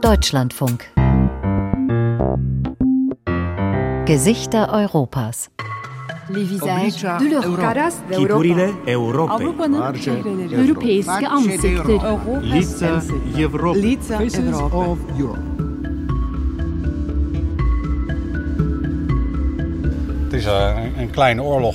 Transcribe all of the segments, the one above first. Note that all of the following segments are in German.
Deutschlandfunk. Gesichter Europas. Les visages de leurs caras Figurile Europei. Europäische Ansichter. Liza Europa. Liza Europa. Het is eh, een kleine oorlog.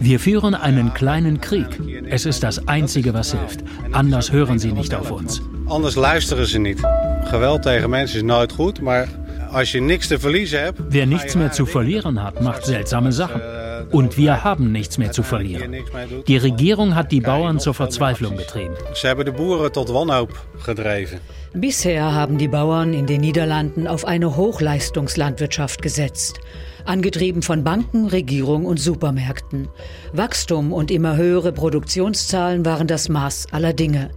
Wir führen einen kleinen Krieg. Es ist das Einzige, was hilft. Anders hören sie nicht auf uns. Anders luisteren ze niet. Geweld tegen mensen is nooit goed, maar als je niks te verliezen hebt... Wer nichts mehr zu verlieren hat, macht seltsame Sachen. Und wir haben nichts mehr zu verlieren. Die Regierung hat die Bauern zur Verzweiflung getrieben. Ze hebben de boeren tot wanhoop gedreven. Bisher haben die Bauern in den Niederlanden auf eine Hochleistungslandwirtschaft gesetzt. Angetrieben von Banken, Regierung und Supermärkten. Wachstum und immer höhere Produktionszahlen waren das Maß aller Dinge.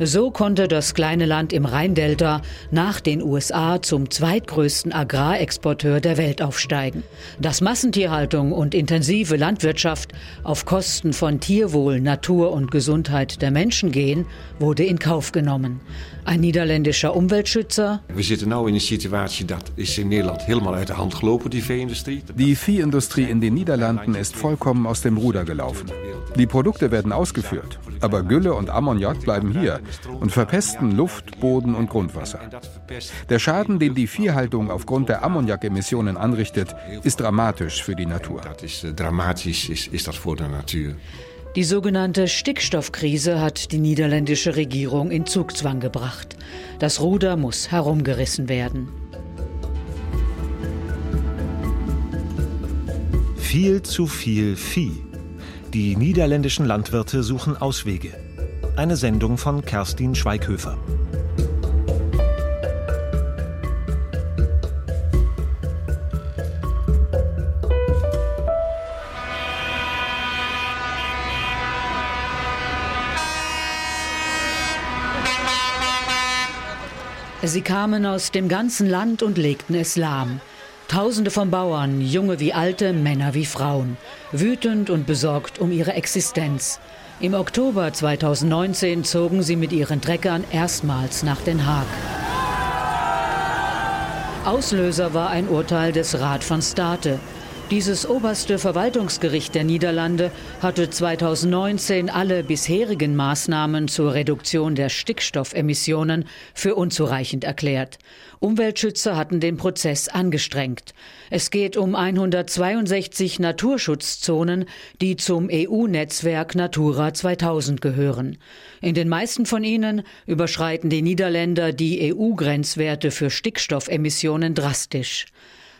So konnte das kleine Land im Rheindelta nach den USA zum zweitgrößten Agrarexporteur der Welt aufsteigen. Dass Massentierhaltung und intensive Landwirtschaft auf Kosten von Tierwohl, Natur und Gesundheit der Menschen gehen, wurde in Kauf genommen. Ein niederländischer Umweltschützer, We zitten nu in een situatie dat is in Nederland helemaal uit de hand gelopen, die vee-industrie. Die Viehindustrie in den Niederlanden ist vollkommen aus dem Ruder gelaufen. Die Produkte werden ausgeführt, aber Gülle und Ammoniak bleiben hier und verpesten Luft, Boden und Grundwasser. Der Schaden, den die Viehhaltung aufgrund der Ammoniakemissionen anrichtet, ist dramatisch für die Natur. Dat is eh, dramatisch, is, is dat voor de natuur. Die sogenannte Stickstoffkrise hat die niederländische Regierung in Zugzwang gebracht. Das Ruder muss herumgerissen werden. Viel zu viel Vieh. Die niederländischen Landwirte suchen Auswege. Eine Sendung von Kerstin Schweighöfer. Sie kamen aus dem ganzen Land und legten es lahm. Tausende von Bauern, junge wie alte, Männer wie Frauen, wütend und besorgt um ihre Existenz. Im Oktober 2019 zogen sie mit ihren Treckern erstmals nach Den Haag. Auslöser war ein Urteil des Rat von State. Dieses oberste Verwaltungsgericht der Niederlande hatte 2019 alle bisherigen Maßnahmen zur Reduktion der Stickstoffemissionen für unzureichend erklärt. Umweltschützer hatten den Prozess angestrengt. Es geht um 162 Naturschutzzonen, die zum EU-Netzwerk Natura 2000 gehören. In den meisten von ihnen überschreiten die Niederländer die EU-Grenzwerte für Stickstoffemissionen drastisch.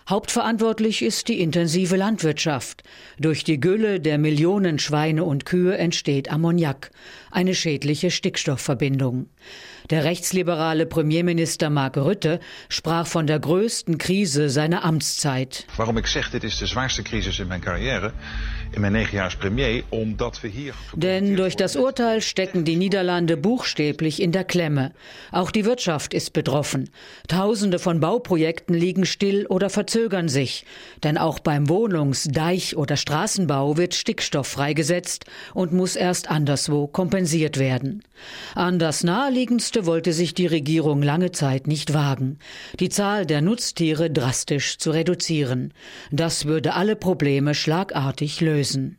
Hauptverantwortlich ist die intensive Landwirtschaft. Durch die Gülle der Millionen Schweine und Kühe entsteht Ammoniak, eine schädliche Stickstoffverbindung. Der rechtsliberale Premierminister Mark Rutte sprach von der größten Krise seiner Amtszeit. Waarom ik zeg dit is de zwaarste crisis in mijn carrière, Denn durch das Urteil stecken die Niederlande buchstäblich in der Klemme. Auch die Wirtschaft ist betroffen. Tausende von Bauprojekten liegen still oder verzögern sich. Denn auch beim Wohnungs-, Deich- oder Straßenbau wird Stickstoff freigesetzt und muss erst anderswo kompensiert werden. An das naheliegendste wollte sich die Regierung lange Zeit nicht wagen, die Zahl der Nutztiere drastisch zu reduzieren. Das würde alle Probleme schlagartig lösen. lösen.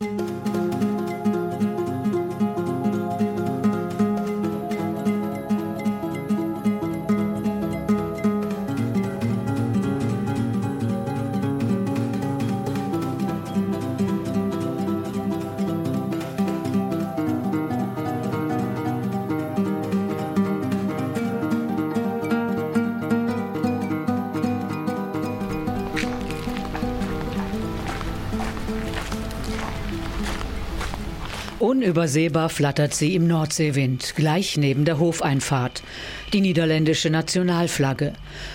Unübersehbar flattert sie im Nordseewind, gleich neben der Hofeinfahrt. Die niederländische Nationalflagge.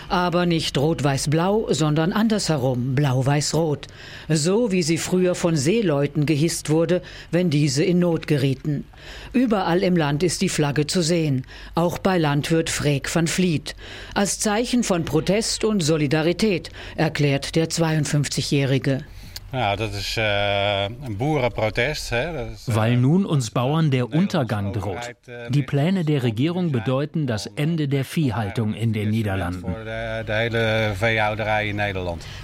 Aber nicht rot-weiß-blau, sondern andersherum, blau-weiß-rot. So wie sie früher von Seeleuten gehisst wurde, wenn diese in Not gerieten. Überall im Land ist die Flagge zu sehen, auch bei Landwirt Freek van Vliet. Als Zeichen von Protest und Solidarität, erklärt der 52-Jährige. Ja, das ist äh, ein Boerenprotest. Weil nun uns Bauern der Untergang droht. Die Pläne der Regierung bedeuten das Ende der Viehhaltung in den Niederlanden.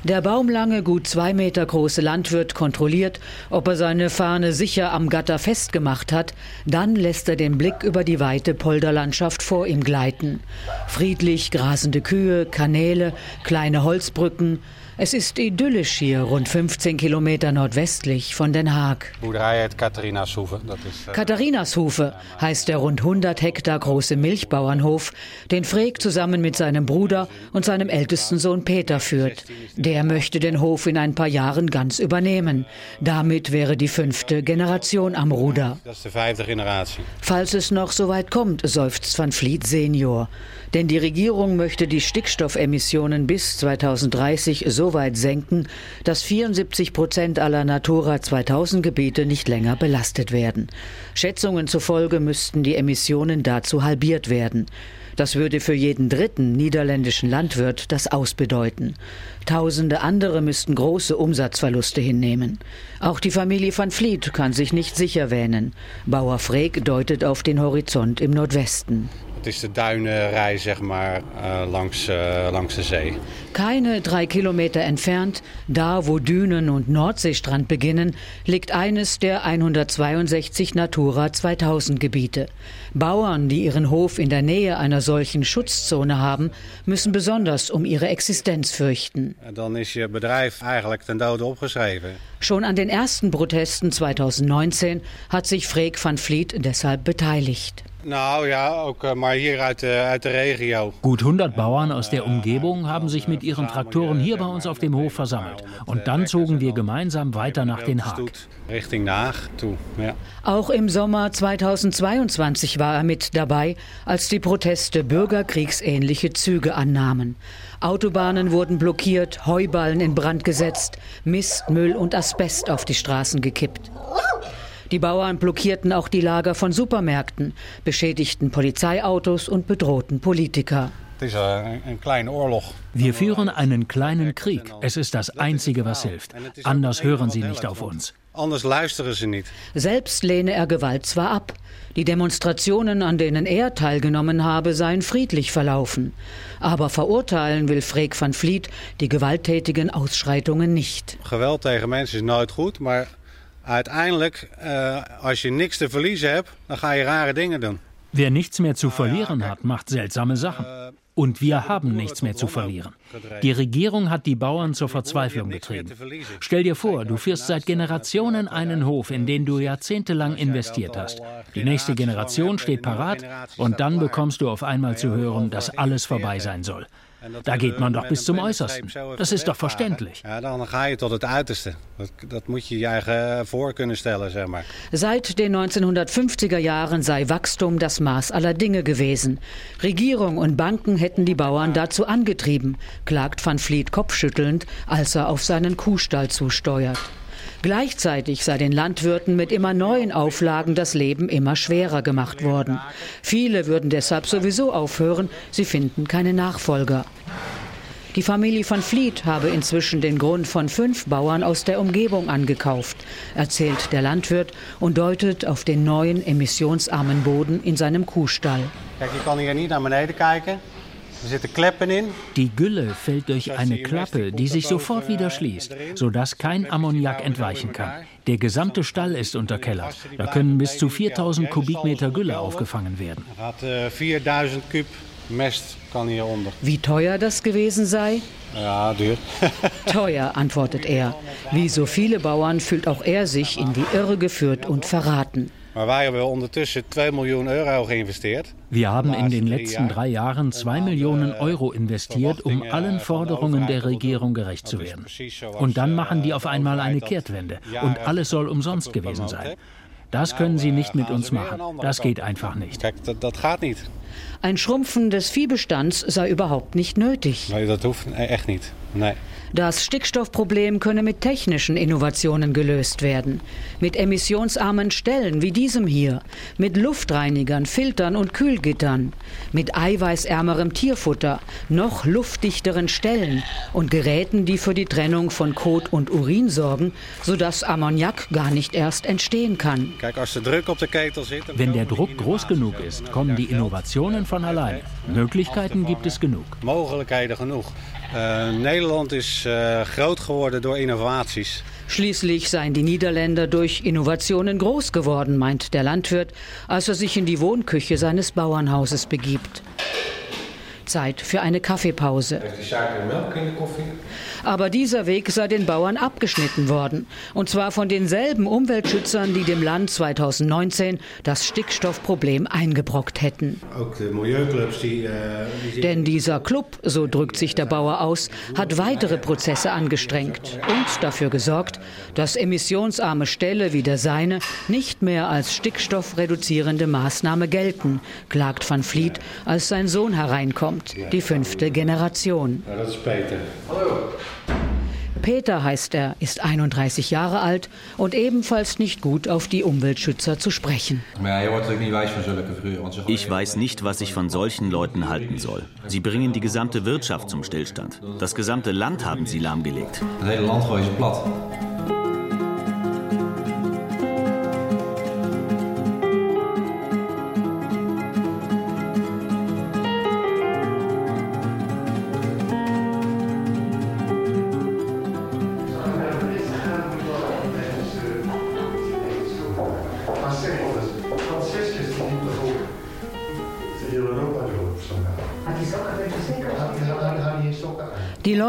Der baumlange, gut zwei Meter große Landwirt kontrolliert, ob er seine Fahne sicher am Gatter festgemacht hat. Dann lässt er den Blick über die weite Polderlandschaft vor ihm gleiten. Friedlich grasende Kühe, Kanäle, kleine Holzbrücken, es ist idyllisch hier, rund 15 Kilometer nordwestlich von Den Haag. Boerderij heet Katharinashoeve. Äh, Katharinashoeve heißt der rund 100 Hektar große Milchbauernhof, den Freek zusammen mit seinem Bruder und seinem ältesten Sohn Peter führt. Der möchte den Hof in ein paar Jahren ganz übernehmen. Damit wäre die fünfte Generation am Ruder. Das ist die vijfde generatie. Falls es noch so weit kommt, seufzt Van Vliet Senior. Denn die Regierung möchte die Stickstoffemissionen bis 2030 so weit senken, dass 74 Prozent aller Natura 2000 Gebiete nicht länger belastet werden. Schätzungen zufolge müssten die Emissionen dazu halbiert werden. Das würde für jeden dritten niederländischen Landwirt das Ausbedeuten. Tausende andere müssten große Umsatzverluste hinnehmen. Auch die Familie van Vliet kann sich nicht sicher wähnen. Bauer Freek deutet auf den Horizont im Nordwesten. Het is de duinenrij, zeg maar, uh, langs, uh, langs de zee. Keine drei Kilometer entfernt, da wo Dünen und Nordseestrand beginnen, liegt eines der 162 Natura 2000 Gebiete. Bauern, die ihren Hof in der Nähe einer solchen Schutzzone haben, müssen besonders um ihre Existenz fürchten. Dann ist ihr bedrijf eigenlijk ten dode opgeschreven. Schon an den ersten Protesten 2019 hat sich Freek van Vliet deshalb beteiligt. Nou ja, ook eh, maar hier uit de, uit de regio. Gut 100 Bauern aus der Umgebung haben sich mit ihren Traktoren hier bei uns auf dem Hof versammelt. Und dann zogen wir gemeinsam weiter nach Den Haag. Richtung Haag toe, ja. Auch im Sommer 2022 war er mit dabei, als die Proteste bürgerkriegsähnliche Züge annahmen. Autobahnen wurden blockiert, Heuballen in Brand gesetzt, Mist, Müll und Asbest auf die Straßen gekippt. Die Bauern blockierten auch die Lager von Supermärkten, beschädigten Polizeiautos und bedrohten Politiker. Wir führen einen kleinen Krieg. Es ist das Einzige, was hilft. Anders hören sie nicht auf uns. Anders luisteren sie nicht. Selbst lehne er Gewalt zwar ab. Die Demonstrationen, an denen er teilgenommen habe, seien friedlich verlaufen. Aber verurteilen will Freek van Vliet die gewalttätigen Ausschreitungen nicht. Gewalt tegen mensen is nooit goed, maar uiteindelijk, uh, als je niks te verliezen hebt, dan ga je rare dingen doen. Wer nichts mehr zu verlieren hat, macht seltsame Sachen. Und wir haben nichts mehr zu verlieren. Die Regierung hat die Bauern zur Verzweiflung getrieben. Stell dir vor, du führst seit Generationen einen Hof, in den du jahrzehntelang investiert hast. Die nächste Generation steht parat und dann bekommst du auf einmal zu hören, dass alles vorbei sein soll. Da geht man doch bis zum Äußersten. Das ist doch verständlich. Seit den 1950er Jahren sei Wachstum das Maß aller Dinge gewesen. Regierung und Banken hätten die Bauern dazu angetrieben, klagt Van Vliet kopfschüttelnd, als er auf seinen Kuhstall zusteuert. Gleichzeitig sei den Landwirten mit immer neuen Auflagen das Leben immer schwerer gemacht worden. Viele würden deshalb sowieso aufhören, sie finden keine Nachfolger. Die Familie van Vliet habe inzwischen den Grund von fünf Bauern aus der Umgebung angekauft, erzählt der Landwirt und deutet auf den neuen emissionsarmen Boden in seinem Kuhstall. Kijk, je kan hier niet naar beneden kijken. Die Gülle fällt durch eine Klappe, die sich sofort wieder schließt, sodass kein Ammoniak entweichen kann. Der gesamte Stall ist unterkellert. Da können bis zu 4000 Kubikmeter Gülle aufgefangen werden. Er hat 4000 Kub Mest kan hieronder. Wie teuer das gewesen sei? Ja, duur. Teuer, antwortet er. Wie so viele Bauern fühlt auch er sich in die Irre geführt und verraten. Maar wij hebben ondertussen 2 miljoen euro geïnvesteerd. Wir haben in den letzten drei Jahren 2 Millionen Euro investiert, um allen Forderungen der Regierung gerecht zu werden. Und dann machen die auf einmal eine Kehrtwende und alles soll umsonst gewesen sein. Das können sie nicht mit uns machen. Das geht einfach nicht. Dat gaat niet. Ein Schrumpfen des Viehbestands sei überhaupt nicht nötig. Nee, das hoeft echt nicht. Nee. Das Stickstoffproblem könne mit technischen Innovationen gelöst werden. Mit emissionsarmen Stellen wie diesem hier. Mit Luftreinigern, Filtern und Kühlgittern. Mit eiweißärmerem Tierfutter, noch luftdichteren Stellen und Geräten, die für die Trennung von Kot und Urin sorgen, sodass Ammoniak gar nicht erst entstehen kann. Wenn der Druck groß genug ist, kommen die Innovationen von alleine. Möglichkeiten gibt es genug. Mogelijkheden genoeg. Uh, Nederland is uh, groot geworden door innovaties. Schließlich seien die Niederländer durch Innovationen groß geworden, meint der Landwirt, als er sich in die Wohnküche seines Bauernhauses begibt. Zeit für eine Kaffeepause. Aber dieser Weg sei den Bauern abgeschnitten worden. Und zwar von denselben Umweltschützern, die dem Land 2019 das Stickstoffproblem eingebrockt hätten. Denn dieser Club, so drückt sich der Bauer aus, hat weitere Prozesse angestrengt und dafür gesorgt, dass emissionsarme Ställe wie der seine nicht mehr als stickstoffreduzierende Maßnahme gelten, klagt Van Vliet, als sein Sohn hereinkommt, die fünfte Generation. Ja, das ist Peter. Hallo. Peter heißt er, ist 31 Jahre alt und ebenfalls nicht gut auf die Umweltschützer zu sprechen. Ich weiß nicht, was ich von solchen Leuten halten soll. Sie bringen die gesamte Wirtschaft zum Stillstand. Das gesamte Land haben sie lahmgelegt. Das hele Land gooien ze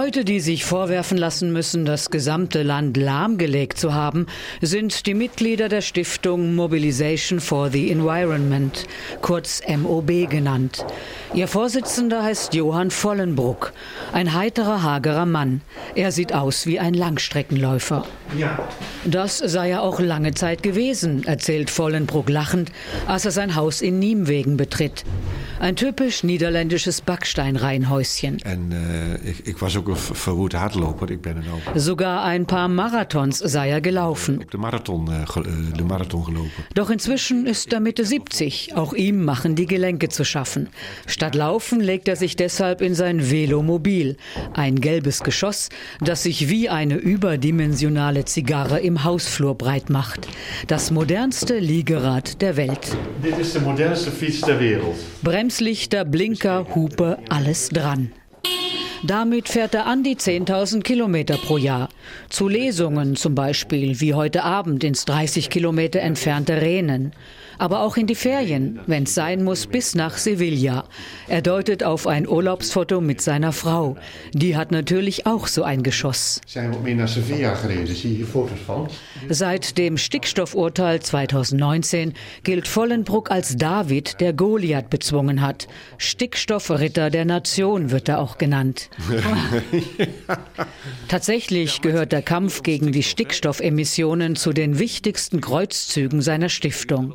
Leute, die sich vorwerfen lassen müssen, das gesamte Land lahmgelegt zu haben, sind die Mitglieder der Stiftung Mobilization for the Environment, kurz MOB genannt. Ihr Vorsitzender heißt Johann Vollenbruck, ein heiterer, hagerer Mann. Er sieht aus wie ein Langstreckenläufer. Ja. Das sei er auch lange Zeit gewesen, erzählt Vollenbruck lachend, als er sein Haus in Niemwegen betritt. Ein typisch niederländisches Backsteinreihenhäuschen. En uh, ik, ik was ook een verwoed hardloper. Ik ben er ook. Sogar ein paar Marathons sei er gelaufen. Op de marathon, ge, uh, de marathon gelopen. Doch inzwischen ist er Mitte 70. Auch ihm machen die Gelenke zu schaffen. Statt Laufen legt er sich deshalb in sein Velomobil. Ein gelbes Geschoss, das sich wie eine überdimensionale Zigarre im Hausflur breit macht. Das modernste Liegerad der Welt. Dit is de modernste fiets ter wereld. Bremslichter, Blinker, Hupe, alles dran. Damit fährt er an die 10.000 Kilometer pro Jahr. Zu Lesungen zum Beispiel, wie heute Abend ins 30 Kilometer entfernte Rehnen. Aber auch in die Ferien, wenn es sein muss, bis nach Sevilla. Er deutet auf ein Urlaubsfoto mit seiner Frau. Die hat natürlich auch so ein Geschoss. Seit dem Stickstoffurteil 2019 gilt Vollenbruck als David, der Goliath bezwungen hat. Stickstoffritter der Nation wird er auch genannt. Tatsächlich gehört der Kampf gegen die Stickstoffemissionen zu den wichtigsten Kreuzzügen seiner Stiftung.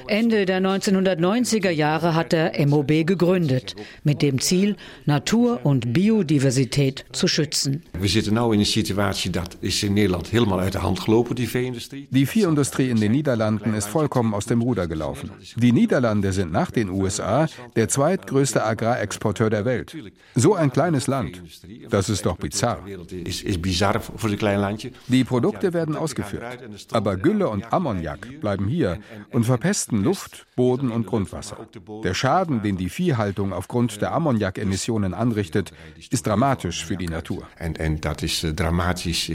Ende der 1990er Jahre hat er MOB gegründet, mit dem Ziel, Natur und Biodiversität zu schützen. We zitten nu in een situatie dat is in Nederland helemaal uit de hand gelopen, die vee-industrie. Die Viehindustrie in den Niederlanden ist vollkommen aus dem Ruder gelaufen. Die Niederlande sind nach den USA der zweitgrößte Agrarexporteur der Welt. So ein kleines Land. Das ist doch bizarr. Die Produkte werden ausgeführt. Aber Gülle und Ammoniak bleiben hier und verpesten Luft, Boden und Grundwasser. Der Schaden, den die Viehhaltung aufgrund der Ammoniakemissionen anrichtet, ist dramatisch für die Natur. Dramatisch,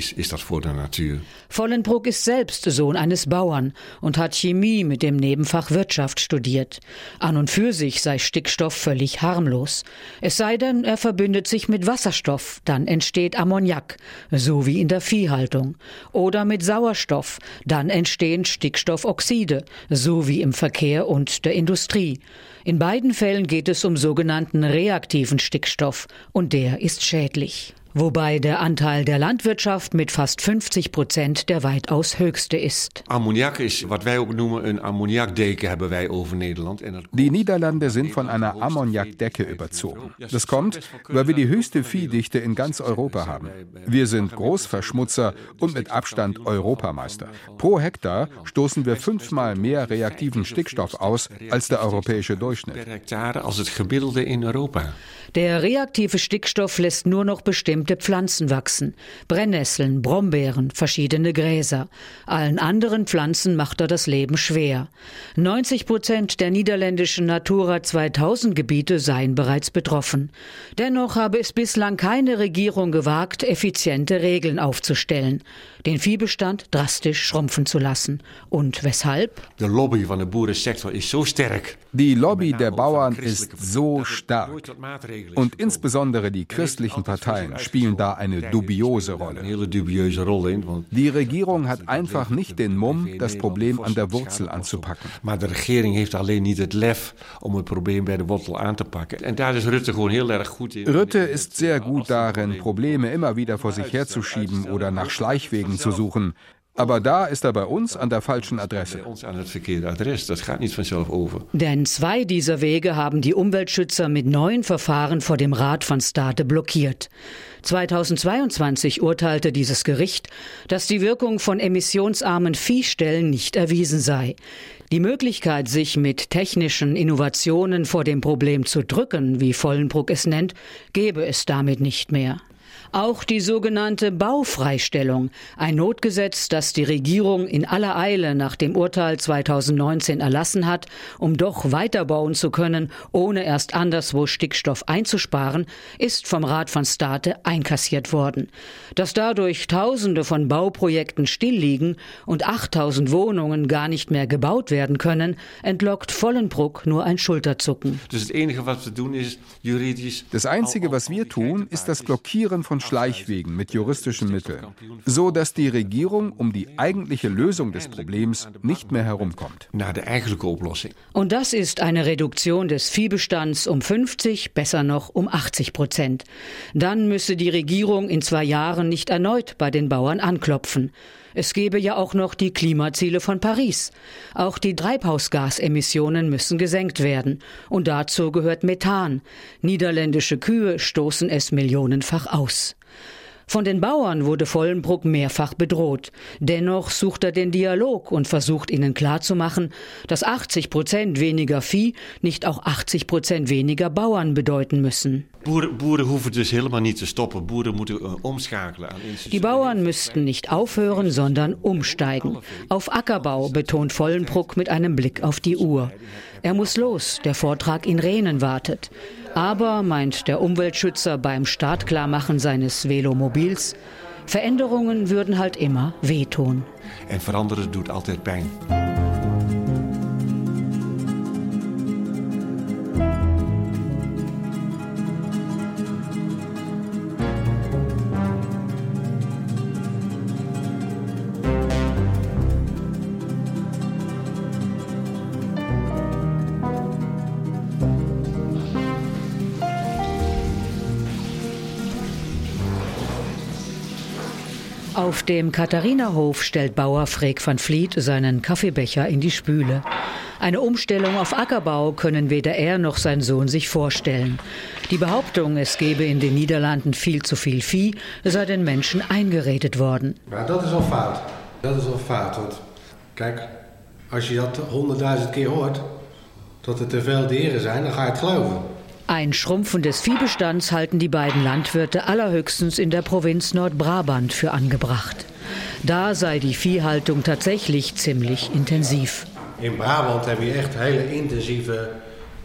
natuur. Vollenbruck ist selbst Sohn eines Bauern und hat Chemie mit dem Nebenfach Wirtschaft studiert. An und für sich sei Stickstoff völlig harmlos. Es sei denn, er verbündet sich mit Wasserstoff, dann entsteht Ammoniak, so wie in der Viehhaltung. Oder mit Sauerstoff, dann entstehen Stickstoffoxide, so wie im Verkehr und der Industrie. In beiden Fällen geht es um sogenannten reaktiven Stickstoff und der ist schädlich. Wobei der Anteil der Landwirtschaft mit fast 50 Prozent der weitaus höchste ist. Ammoniak ist, was wij ook noemen, een ammoniakdeken hebben wij over Nederland. Die Niederlande sind von einer Ammoniakdecke überzogen. Das kommt, weil wir die höchste Viehdichte in ganz Europa haben. Wir sind Großverschmutzer und mit Abstand Europameister. Pro Hektar stoßen wir fünfmal mehr reaktiven Stickstoff aus als der europäische Durchschnitt. als het gemiddelde in Europa. Der reaktive Stickstoff lässt nur noch bestimmte Pflanzen wachsen. Brennnesseln, Brombeeren, verschiedene Gräser. Allen anderen Pflanzen macht er das Leben schwer. 90 Prozent der niederländischen Natura 2000 Gebiete seien bereits betroffen. Dennoch habe es bislang keine Regierung gewagt, effiziente Regeln aufzustellen, den Viehbestand drastisch schrumpfen zu lassen. Und weshalb? De lobby van de boerensektor is zo sterk. Die Lobby der Bauern ist so stark. Und insbesondere die christlichen Parteien spielen da eine dubiose Rolle. Die Regierung hat einfach nicht den Mumm, das Problem an der Wurzel anzupacken. Maar de regering heeft alleen niet het lef om het probleem bij de wortel aan te pakken. En daar is Rutte gewoon heel erg goed in. Rutte ist sehr gut darin, Probleme immer wieder vor sich herzuschieben oder nach Schleichwegen zu suchen. Aber da ist er bei uns an der falschen Adresse. Denn zwei dieser Wege haben die Umweltschützer mit neuen Verfahren vor dem Rat von Stade blockiert. 2022 urteilte dieses Gericht, dass die Wirkung von emissionsarmen Viehstellen nicht erwiesen sei. Die Möglichkeit, sich mit technischen Innovationen vor dem Problem zu drücken, wie Vollenbruck es nennt, gebe es damit nicht mehr. Auch die sogenannte Baufreistellung, ein Notgesetz, das die Regierung in aller Eile nach dem Urteil 2019 erlassen hat, um doch weiterbauen zu können, ohne erst anderswo Stickstoff einzusparen, ist vom Rat von Stade einkassiert worden. Dass dadurch Tausende von Bauprojekten stillliegen und 8000 Wohnungen gar nicht mehr gebaut werden können, entlockt Vollenbruck nur ein Schulterzucken. Das Einzige, was wir tun, ist juridisch. Das Einzige, was wir tun, ist das Blockieren von Schleichwegen mit juristischen Mitteln, so dass die Regierung um die eigentliche Lösung des Problems nicht mehr herumkommt. Und das ist eine Reduktion des Viehbestands um 50, besser noch um 80 Prozent. Dann müsse die Regierung in zwei Jahren nicht erneut bei den Bauern anklopfen. Es gebe ja auch noch die Klimaziele von Paris. Auch die Treibhausgasemissionen müssen gesenkt werden. Und dazu gehört Methan. Niederländische Kühe stoßen es millionenfach aus. Von den Bauern wurde Vollenbruck mehrfach bedroht. Dennoch sucht er den Dialog und versucht ihnen klarzumachen, dass 80 Prozent weniger Vieh nicht auch 80 Prozent weniger Bauern bedeuten müssen. Aan Die Bauern müssten nicht aufhören, sondern umsteigen. Auf Ackerbau, betont Vollenbruck mit einem Blick auf die Uhr. Er muss los, der Vortrag in Rehnen wartet. Aber, meint der Umweltschützer beim Startklarmachen seines Velomobils, Veränderungen würden halt immer wehtun. En veranderen doet altijd pijn. Dem Katharinahof stellt Bauer Freek van Vliet seinen Kaffeebecher in die Spüle. Eine Umstellung auf Ackerbau können weder er noch sein Sohn sich vorstellen. Die Behauptung, es gebe in den Niederlanden viel zu viel Vieh, sei den Menschen eingeredet worden. Maar dat is al fout. Dat is al fout. Want kijk, als je dat honderdduizend keer hoort, dat er te veel dieren zijn, dan ga je het geloven. Ein Schrumpfen des Viehbestands halten die beiden Landwirte allerhöchstens in der Provinz Nordbrabant für angebracht. Da sei die Viehhaltung tatsächlich ziemlich intensiv. In Brabant hebben we echt hele intensieve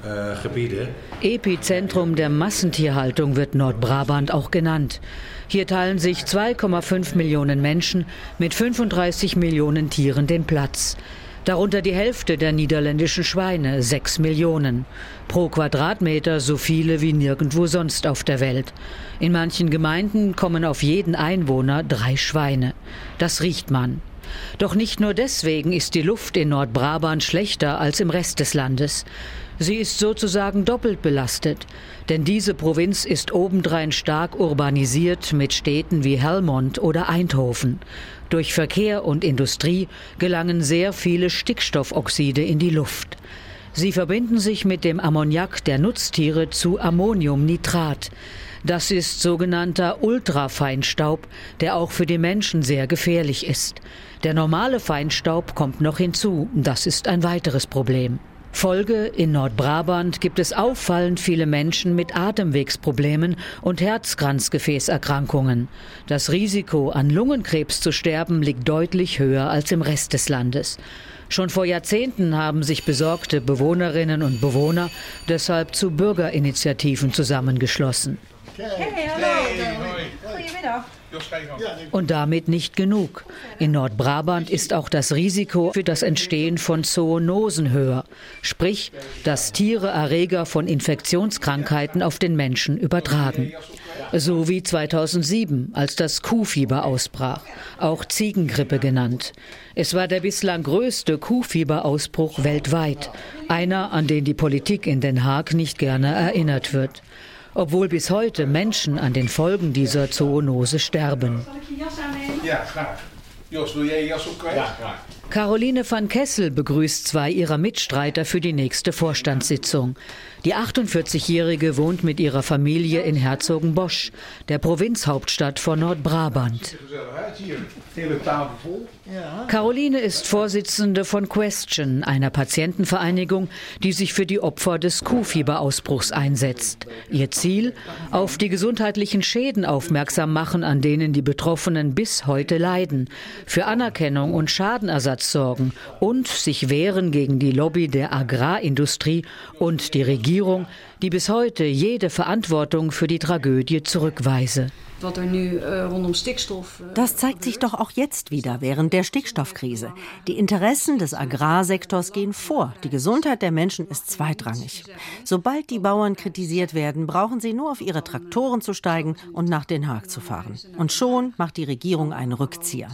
uh, gebieden. Epizentrum der Massentierhaltung wird Nordbrabant auch genannt. Hier teilen sich 2,5 Millionen Menschen mit 35 Millionen Tieren den Platz. Darunter die Hälfte der niederländischen Schweine, 6 Millionen. Pro Quadratmeter so viele wie nirgendwo sonst auf der Welt. In manchen Gemeinden kommen auf jeden Einwohner drei Schweine. Das riecht man. Doch nicht nur deswegen ist die Luft in Nordbrabant schlechter als im Rest des Landes. Sie ist sozusagen doppelt belastet, denn diese Provinz ist obendrein stark urbanisiert mit Städten wie Helmond oder Eindhoven. Durch Verkehr und Industrie gelangen sehr viele Stickstoffoxide in die Luft. Sie verbinden sich mit dem Ammoniak der Nutztiere zu Ammoniumnitrat. Das ist sogenannter Ultrafeinstaub, der auch für die Menschen sehr gefährlich ist. Der normale Feinstaub kommt noch hinzu, das ist ein weiteres Problem. Folge, in Nordbrabant gibt es auffallend viele Menschen mit Atemwegsproblemen und Herzkranzgefäßerkrankungen. Das Risiko, an Lungenkrebs zu sterben, liegt deutlich höher als im Rest des Landes. Schon vor Jahrzehnten haben sich besorgte Bewohnerinnen und Bewohner deshalb zu Bürgerinitiativen zusammengeschlossen. Hey, hallo. Goedemiddag. Und damit nicht genug. In Nordbrabant ist auch das Risiko für das Entstehen von Zoonosen höher, sprich, dass Tiere Erreger von Infektionskrankheiten auf den Menschen übertragen. So wie 2007, als das Kuhfieber ausbrach, auch Ziegengrippe genannt. Es war der bislang größte Kuhfieberausbruch weltweit, einer, an den die Politik in Den Haag nicht gerne erinnert wird obwohl bis heute Menschen an den Folgen dieser Zoonose sterben. Ja, klar. Jos, wil jij jas ook Ja, klar. Caroline van Kessel begrüßt zwei ihrer Mitstreiter für die nächste Vorstandssitzung. Die 48-Jährige wohnt mit ihrer Familie in Herzogenbosch, der Provinzhauptstadt von Nordbrabant. Caroline ist Vorsitzende von Question, einer Patientenvereinigung, die sich für die Opfer des Kuhfieberausbruchs einsetzt. Ihr Ziel? Auf die gesundheitlichen Schäden aufmerksam machen, an denen die Betroffenen bis heute leiden, für Anerkennung und Schadenersatz sorgen und sich wehren gegen die Lobby der Agrarindustrie und die Regierung, die bis heute jede Verantwortung für die Tragödie zurückweise. Äh, das zeigt sich doch auch jetzt wieder während der Stickstoffkrise. Die Interessen des Agrarsektors gehen vor. Die Gesundheit der Menschen ist zweitrangig. Sobald die Bauern kritisiert werden, brauchen sie nur auf ihre Traktoren zu steigen und nach Den Haag zu fahren. Und schon macht die Regierung einen Rückzieher.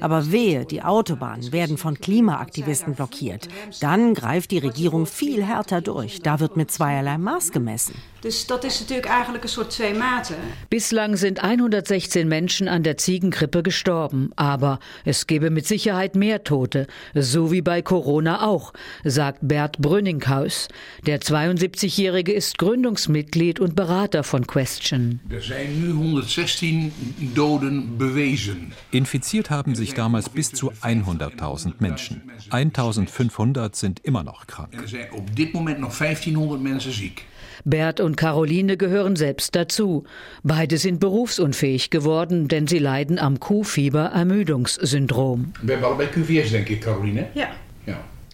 Aber wehe, die Autobahnen werden von Klimaaktivisten blockiert. Dann greift die Regierung viel härter durch. Da wird mit zweierlei Maß gemessen. Dus dat is natuurlijk eigenlijk een soort twee maten. Bislang sind 116 Menschen an der Ziegengrippe gestorben, aber es gebe mit Sicherheit mehr Tote, so wie bei Corona auch, sagt Bert Brünninghaus. Der 72-Jährige ist Gründungsmitglied und Berater von Question. Er sind nu 116 Doden bewiesen. Infiziert haben sich damals bis zu 100.000 Menschen. 1.500 sind immer noch krank. Er sind op dit moment noch 1500 Menschen ziek. Bert und Caroline gehören selbst dazu. Beide sind berufsunfähig geworden, denn sie leiden am Kuhfieber-Ermüdungssyndrom. Wir haben alle bei QVS, denke ich, Caroline. Ja.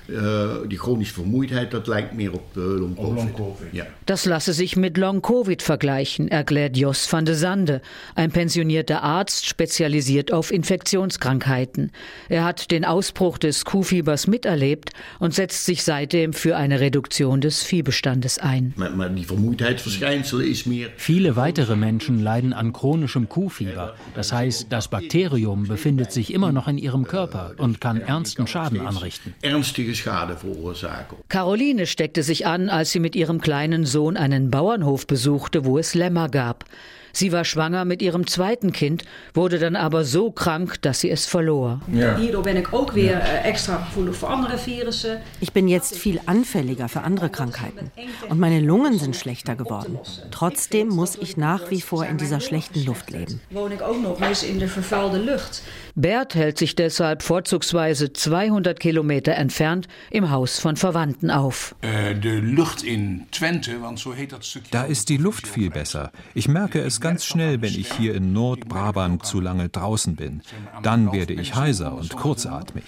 Uh, die chronische Vermoeidheid, dat lijkt meer op uh, long-covid. Long COVID. Ja. Das lasse sich mit Long-Covid vergleichen, erklärt Jos van de Sande, ein pensionierter Arzt, spezialisiert auf Infektionskrankheiten. Er hat den Ausbruch des Kuhfiebers miterlebt und setzt sich seitdem für eine Reduktion des Viehbestandes ein. Viele weitere Menschen leiden an chronischem Kuhfieber. Das heißt, das Bakterium befindet sich immer noch in ihrem Körper und kann ernsten Schaden anrichten. Ernstige Schade verursachen. Caroline steckte sich an, als sie mit ihrem kleinen Sohn einen Bauernhof besuchte, wo es Lämmer gab. Sie war schwanger mit ihrem zweiten Kind, wurde dann aber so krank, dass sie es verlor. Ja. Hierdoor ben ik ook weer äh, extra gevoelig voor andere virussen. Ich bin jetzt viel anfälliger für andere Krankheiten und meine Lungen sind schlechter geworden. Trotzdem muss ich nach wie vor in dieser schlechten Luft leben. Woon ik ook nog eens in de vervuilde lucht. Bert hält sich deshalb vorzugsweise 200 Kilometer entfernt im Haus von Verwandten auf. Äh. Da ist die Luft viel besser. Ich merke es ganz schnell, wenn ich hier in Nordbrabant zu lange draußen bin. Dann werde ich heiser und kurzatmig.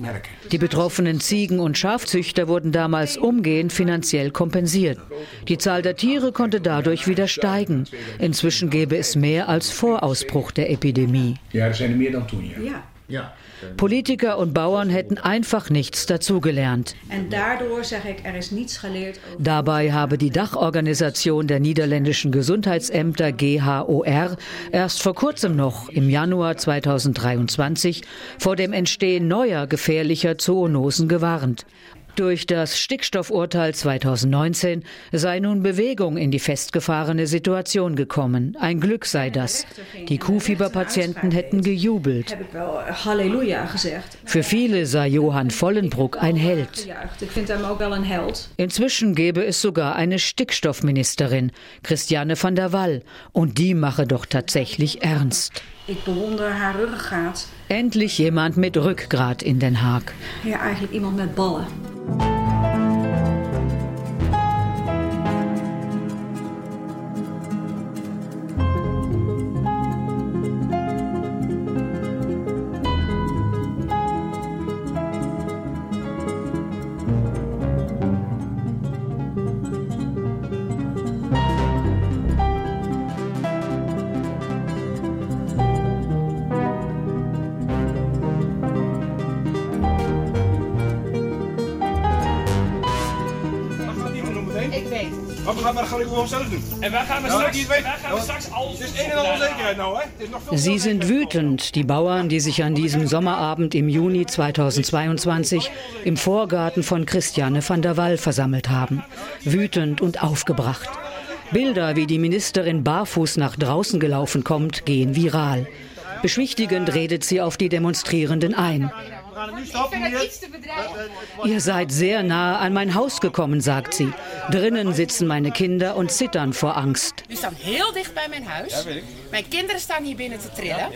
Merken. Die betroffenen Ziegen- und Schafzüchter wurden damals umgehend finanziell kompensiert. Die Zahl der Tiere konnte dadurch wieder steigen. Inzwischen gäbe es mehr als vor Ausbruch der Epidemie. Ja, ja. Ja. Politiker und Bauern hätten einfach nichts dazugelernt. Er Dabei habe die Dachorganisation der niederländischen Gesundheitsämter GHOR erst vor kurzem noch, im Januar 2023, vor dem Entstehen neuer gefährlicher Zoonosen gewarnt. Durch das Stickstoffurteil 2019 sei nun Bewegung in die festgefahrene Situation gekommen. Ein Glück sei das. Die Kuhfieberpatienten hätten gejubelt. Für viele sei Johann Vollenbruck ein Held. Inzwischen gäbe es sogar eine Stickstoffministerin, Christiane van der Wall, und die mache doch tatsächlich ernst. Ik bewonder haar ruggengraat. Endlich jemand mit Rückgrat in Den Haag. Ja, eigenlijk iemand met ballen. Sie sind wütend, die Bauern, die sich an diesem Sommerabend im Juni 2022 im Vorgarten von Christiane van der Wall versammelt haben. Wütend und aufgebracht. Bilder, wie die Ministerin barfuß nach draußen gelaufen kommt, gehen viral. Beschwichtigend redet sie auf die Demonstrierenden ein. Stappen hier. Ihr seid sehr nahe an mein Haus gekommen, sagt sie. Drinnen sitzen meine Kinder und zittern vor Angst. U staat heel dicht. Ja, weet ik. Mijn kinderen staan hier binnen te trillen.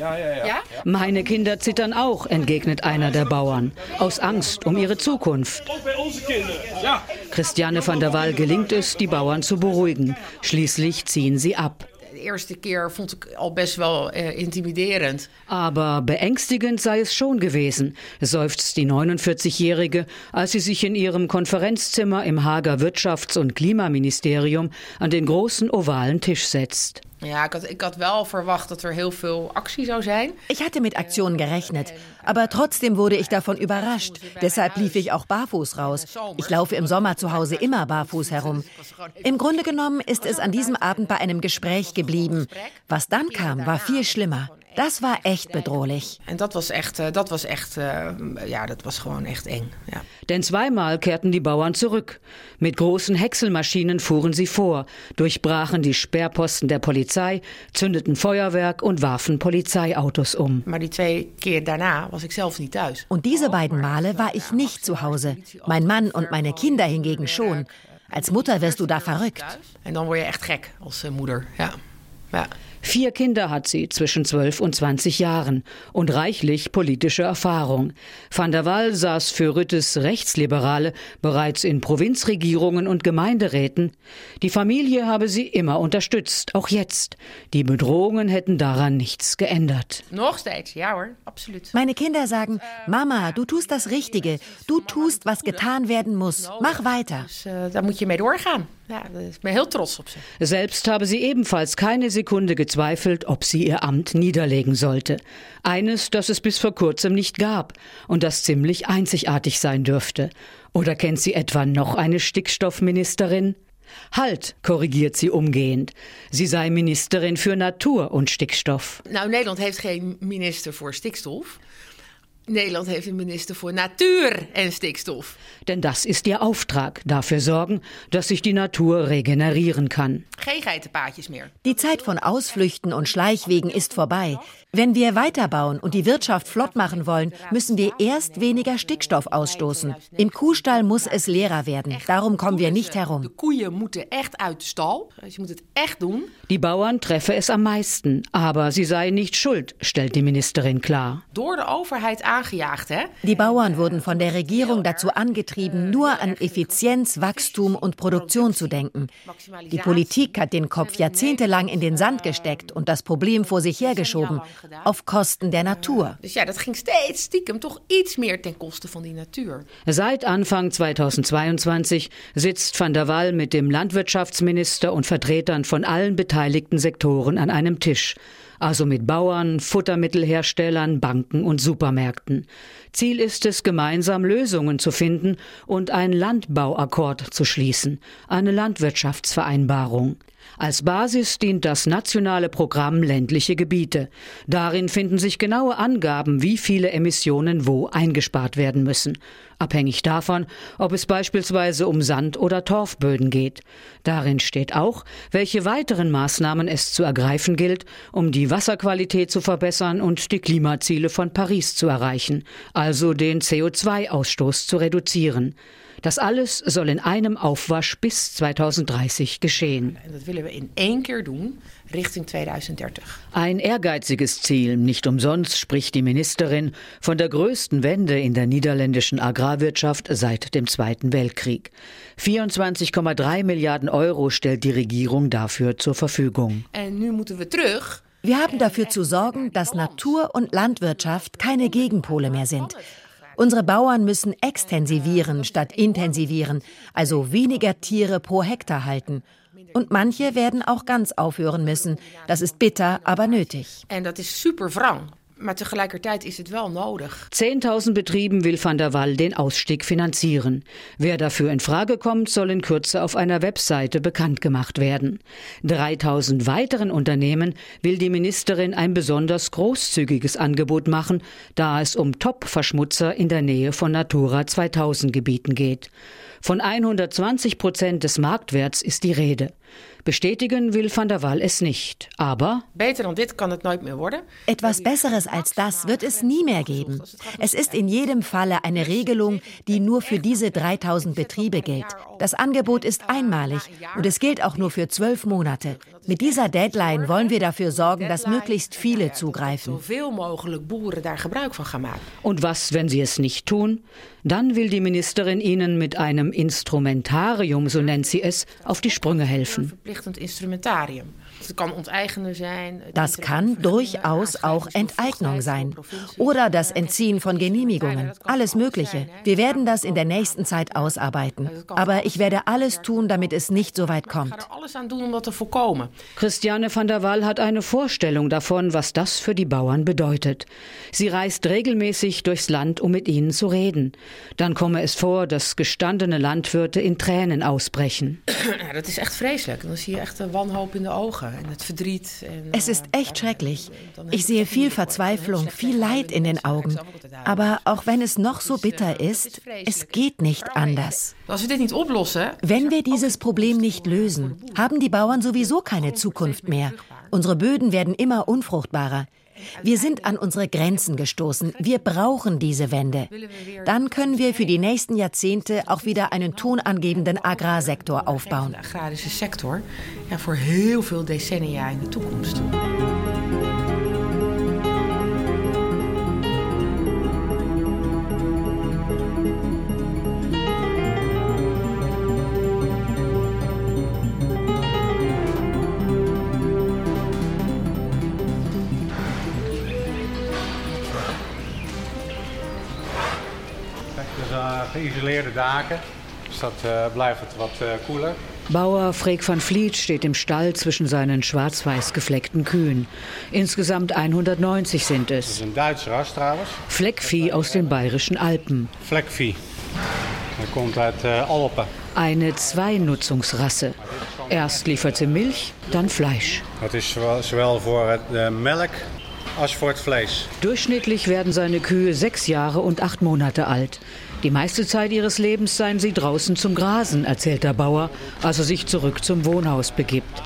Meine Kinder zittern auch, entgegnet einer der Bauern, aus Angst um ihre Zukunft. Christiane van der Wall gelingt es, die Bauern zu beruhigen. Schließlich ziehen sie ab. De eerste keer vond ik al best wel eh, intimiderend. Aber beängstigend sei es schon gewesen, seufzt die 49-Jährige, als sie sich in ihrem Konferenzzimmer im Hager Wirtschafts- und Klimaministerium an den großen ovalen Tisch setzt. Ja, ik had, ik had wel verwacht dat er heel veel actie zou zijn. Ich hatte mit Aktionen gerechnet, aber trotzdem wurde ich davon überrascht. Deshalb lief ich auch barfuß raus. Ich laufe im Sommer zu Hause immer barfuß herum. Im Grunde genommen ist es an diesem Abend bei einem Gespräch geblieben. Was dann kam, war viel schlimmer. Das war echt bedrohlich. En dat was echt, eh, dat was echt, eh, ja, dat was gewoon echt eng. Ja. Denn zweimal kehrten die Bauern zurück. Mit großen Häckselmaschinen fuhren sie vor, durchbrachen die Sperrposten der Polizei, zündeten Feuerwerk und warfen Polizeiautos um. Maar die twee keer daarna was ik zelf niet thuis. Und diese beiden Male war ich nicht zu Hause. Mein Mann und meine Kinder hingegen schon. Als Mutter wirst du da verrückt. En dan word je echt gek als eh, moeder. Ja. ja. Vier Kinder hat sie zwischen 12 und 20 Jahren und reichlich politische Erfahrung. Van der Waal saß für Rüttes Rechtsliberale bereits in Provinzregierungen und Gemeinderäten. Die Familie habe sie immer unterstützt, auch jetzt. Die Bedrohungen hätten daran nichts geändert. Nog steeds, ja hoor, absoluut. Meine Kinder sagen, Mama, du tust das Richtige. Du tust, was getan werden muss. Mach weiter. Eh, daar moet je mee doorgaan. Ja, daar- ik ben heel trots op ze. Selbst habe sie ebenfalls keine Sekunde gezweifelt, ob sie ihr Amt niederlegen sollte. Eines, das es bis vor kurzem nicht gab und das ziemlich einzigartig sein dürfte. Oder kennt sie etwa noch eine Stickstoffministerin? Halt, korrigiert sie umgehend. Sie sei Ministerin für Natur und Stickstoff. Nou, Nederland heeft geen minister voor stikstof. Nederland heeft een minister voor natuur en stikstof. Denn das ist ihr Auftrag, dafür sorgen, dass sich die Natur regenerieren kann. Geen geitenpaadjes meer. Die Zeit von Ausflüchten und Schleichwegen ist vorbei. Wenn wir weiterbauen und die Wirtschaft flott machen wollen, müssen wir erst weniger Stickstoff ausstoßen. Im Kuhstall muss es leerer werden. Darum kommen wir nicht herum. Koeien moeten echt uit de stal. Dus je moet het echt doen. Die Bauern treffe es am meisten, aber sie sei nicht schuld, stellt die Ministerin klar. Door de overheid aangejaagd, hè? Die Bauern wurden von der Regierung dazu angetrieben, nur an Effizienz, Wachstum und Produktion zu denken. Die Politik hat den Kopf jahrzehntelang in den Sand gesteckt und das Problem vor sich hergeschoben, auf Kosten der Natur. Ja, dat ging steeds stiekem toch iets meer ten koste van die natuur. Seit Anfang 2022 sitzt van der Waal mit dem Landwirtschaftsminister und Vertretern von allen beteiligten Sektoren an einem Tisch. Also mit Bauern, Futtermittelherstellern, Banken und Supermärkten. Ziel ist es, gemeinsam Lösungen zu finden und einen Landbauakkord zu schließen, eine Landwirtschaftsvereinbarung. Als Basis dient das nationale Programm ländliche Gebiete. Darin finden sich genaue Angaben, wie viele Emissionen wo eingespart werden müssen, abhängig davon, ob es beispielsweise um Sand- oder Torfböden geht. Darin steht auch, welche weiteren Maßnahmen es zu ergreifen gilt, um die Wasserqualität zu verbessern und die Klimaziele von Paris zu erreichen, also den CO2-Ausstoß zu reduzieren. Das alles soll in einem Aufwasch bis 2030 geschehen. Das willen we in één keer doen Richtung 2030. Ein ehrgeiziges Ziel. Nicht umsonst spricht die Ministerin von der größten Wende in der niederländischen Agrarwirtschaft seit dem Zweiten Weltkrieg. 24,3 Milliarden Euro stellt die Regierung dafür zur Verfügung. En nu moeten we terug. Wir haben dafür zu sorgen, dass Natur und Landwirtschaft keine Gegenpole mehr sind. Unsere Bauern müssen extensivieren statt intensivieren, also weniger Tiere pro Hektar halten. Und manche werden auch ganz aufhören müssen. Das ist bitter, aber nötig. En dat is super wrang. Maar tegelijkertijd is het wel nodig. 10.000 Betrieben will van der Wall den Ausstieg finanzieren. Wer dafür in Frage kommt, soll in Kürze auf einer Webseite bekannt gemacht werden. 3.000 weiteren Unternehmen will die Ministerin ein besonders großzügiges Angebot machen, da es um Top-Verschmutzer in der Nähe von Natura 2000 Gebieten geht. Von 120 Prozent des Marktwerts ist die Rede. Bestätigen will Van der Waal es nicht. Aber. Etwas Besseres als das wird es nie mehr geben. Es ist in jedem Falle eine Regelung, die nur für diese 3000 Betriebe gilt. Das Angebot ist einmalig und es gilt auch nur für zwölf Monate. Mit dieser Deadline wollen wir dafür sorgen, dass möglichst viele zugreifen. Und was, wenn sie es nicht tun? Dann will die Ministerin ihnen mit einem Instrumentarium, so nennt sie es, auf die Sprünge helfen. Verplichtend instrumentarium. Das kann durchaus auch Enteignung sein. Oder das Entziehen von Genehmigungen. Alles Mögliche. Wir werden das in der nächsten Zeit ausarbeiten. Aber ich werde alles tun, damit es nicht so weit kommt. Alles aan doen om dat te voorkomen. Christiane van der Waal hat eine Vorstellung davon, was das für die Bauern bedeutet. Sie reist regelmäßig durchs Land, um mit ihnen zu reden. Dann komme es vor, dass gestandene Landwirte in Tränen ausbrechen. Ja, dat is echt vreselijk. Dan zie je echt de wanhoop in de ogen Es ist echt schrecklich. Ich sehe viel Verzweiflung, viel Leid in den Augen. Aber auch wenn es noch so bitter ist, es geht nicht anders. Wenn wir dieses Problem nicht lösen, haben die Bauern sowieso keine Zukunft mehr. Unsere Böden werden immer unfruchtbarer. Wir sind an unsere Grenzen gestoßen. Wir brauchen diese Wende. Dann können wir für die nächsten Jahrzehnte auch wieder einen tonangebenden Agrarsektor aufbauen. agrarische sector, ja, voor heel veel decennia in de toekomst. Geïsoleerde daken. Dus dat eh, blijft het wat eh, koeler. Bauer Freek van Vliet steht im Stall zwischen seinen schwarz-weiß gefleckten Kühen. Insgesamt 190 sind es. is een Duits ras trouwens. Fleckvieh aus den bayerischen Alpen. Vlekvieh. Dat komt uit eh, Alpen. Eine Zweinutzungsrasse. Erst liefert sie Milch, dann Fleisch. Dat is zowel, zowel voor het eh, melk vlees. Durchschnittlich werden seine Kühe sechs Jahre und acht Monate alt. Die meiste Zeit ihres Lebens seien sie draußen zum Grasen, erzählt der Bauer, als er sich zurück zum Wohnhaus begibt.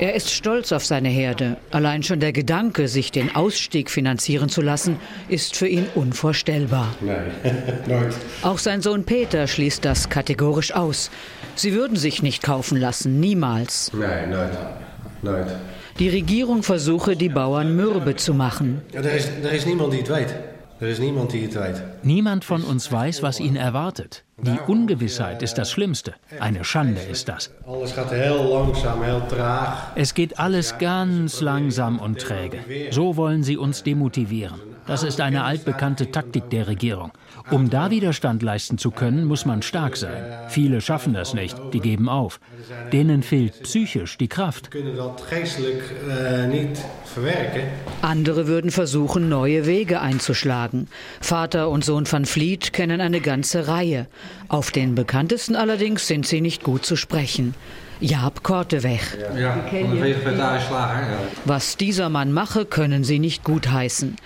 Er ist stolz auf seine Herde. Allein schon der Gedanke, sich den Ausstieg finanzieren zu lassen, ist für ihn unvorstellbar. Nooit. Auch sein Sohn Peter schließt das kategorisch aus. Sie würden sich nicht kaufen lassen, niemals. Nee, nooit. Nooit. Die Regierung versuche, die Bauern mürbe zu machen. Ja, niemand die von uns weiß, was ihn erwartet. Die Ungewissheit ist das Schlimmste. Eine Schande ist das. Es geht alles ganz langsam und träge. So wollen sie uns demotivieren. Das ist eine altbekannte Taktik der Regierung. Um da Widerstand leisten zu können, muss man stark sein. Viele schaffen das nicht, die geben auf. Denen fehlt psychisch die Kraft. Andere würden versuchen, neue Wege einzuschlagen. Vater und Sohn van Vliet kennen eine ganze Reihe. Auf den bekanntesten allerdings sind sie nicht gut zu sprechen. Jaap Korteweg. Ja, Was dieser Mann mache, können sie nicht gutheißen.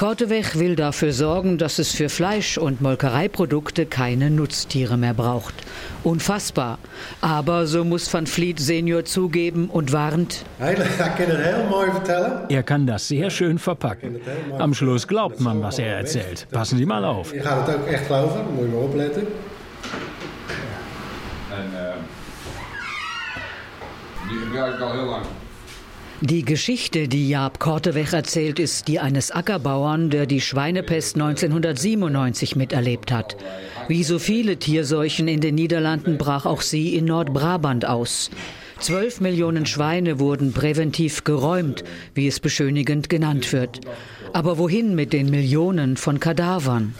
Korteweg will dafür sorgen, dass es für Fleisch- und Molkereiprodukte keine Nutztiere mehr braucht. Unfassbar. Aber so muss Van Vliet Senior zugeben und warnt. Er kann das sehr schön verpacken. Am Schluss glaubt man, was er erzählt. Passen Sie mal auf. Je gaat het ook echt geloven, moet je maar opletten. Die gebruik ik al heel lang. Die Geschichte, die Jaap Korteweg erzählt, ist die eines Ackerbauern, der die Schweinepest 1997 miterlebt hat. Wie so viele Tierseuchen in den Niederlanden brach auch sie in Nordbrabant aus. Zwölf Millionen Schweine wurden präventiv geräumt, wie es beschönigend genannt wird. Aber wohin mit den Millionen von Kadavern?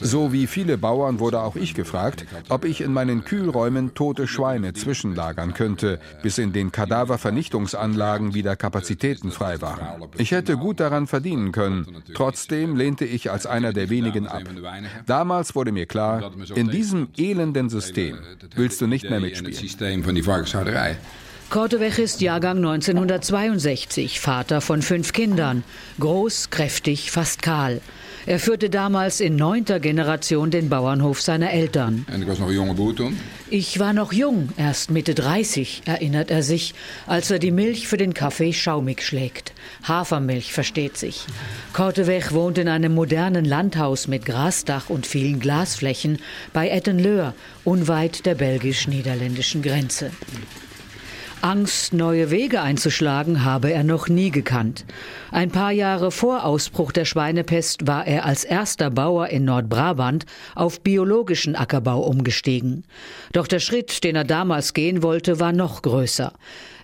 So wie viele Bauern wurde auch ich gefragt, ob ich in meinen Kühlräumen tote Schweine zwischenlagern könnte, bis in den Kadaververnichtungsanlagen wieder Kapazitäten frei waren. Ich hätte gut daran verdienen können. Trotzdem lehnte ich als einer der wenigen ab. Damals wurde mir klar, in diesem elenden System willst du nicht mehr mitspielen. Korteweg ist Jahrgang 1962, Vater von fünf Kindern. Groß, kräftig, fast kahl. Er führte damals in neunter Generation den Bauernhof seiner Eltern. Ich war noch jung, erst Mitte 30, erinnert er sich, als er die Milch für den Kaffee schaumig schlägt. Hafermilch versteht sich. Korteweg wohnt in einem modernen Landhaus mit Grasdach und vielen Glasflächen bei Ettenleur, unweit der belgisch-niederländischen Grenze. Angst, neue Wege einzuschlagen, habe er noch nie gekannt. Ein paar Jahre vor Ausbruch der Schweinepest war er als erster Bauer in Nordbrabant auf biologischen Ackerbau umgestiegen. Doch der Schritt, den er damals gehen wollte, war noch größer.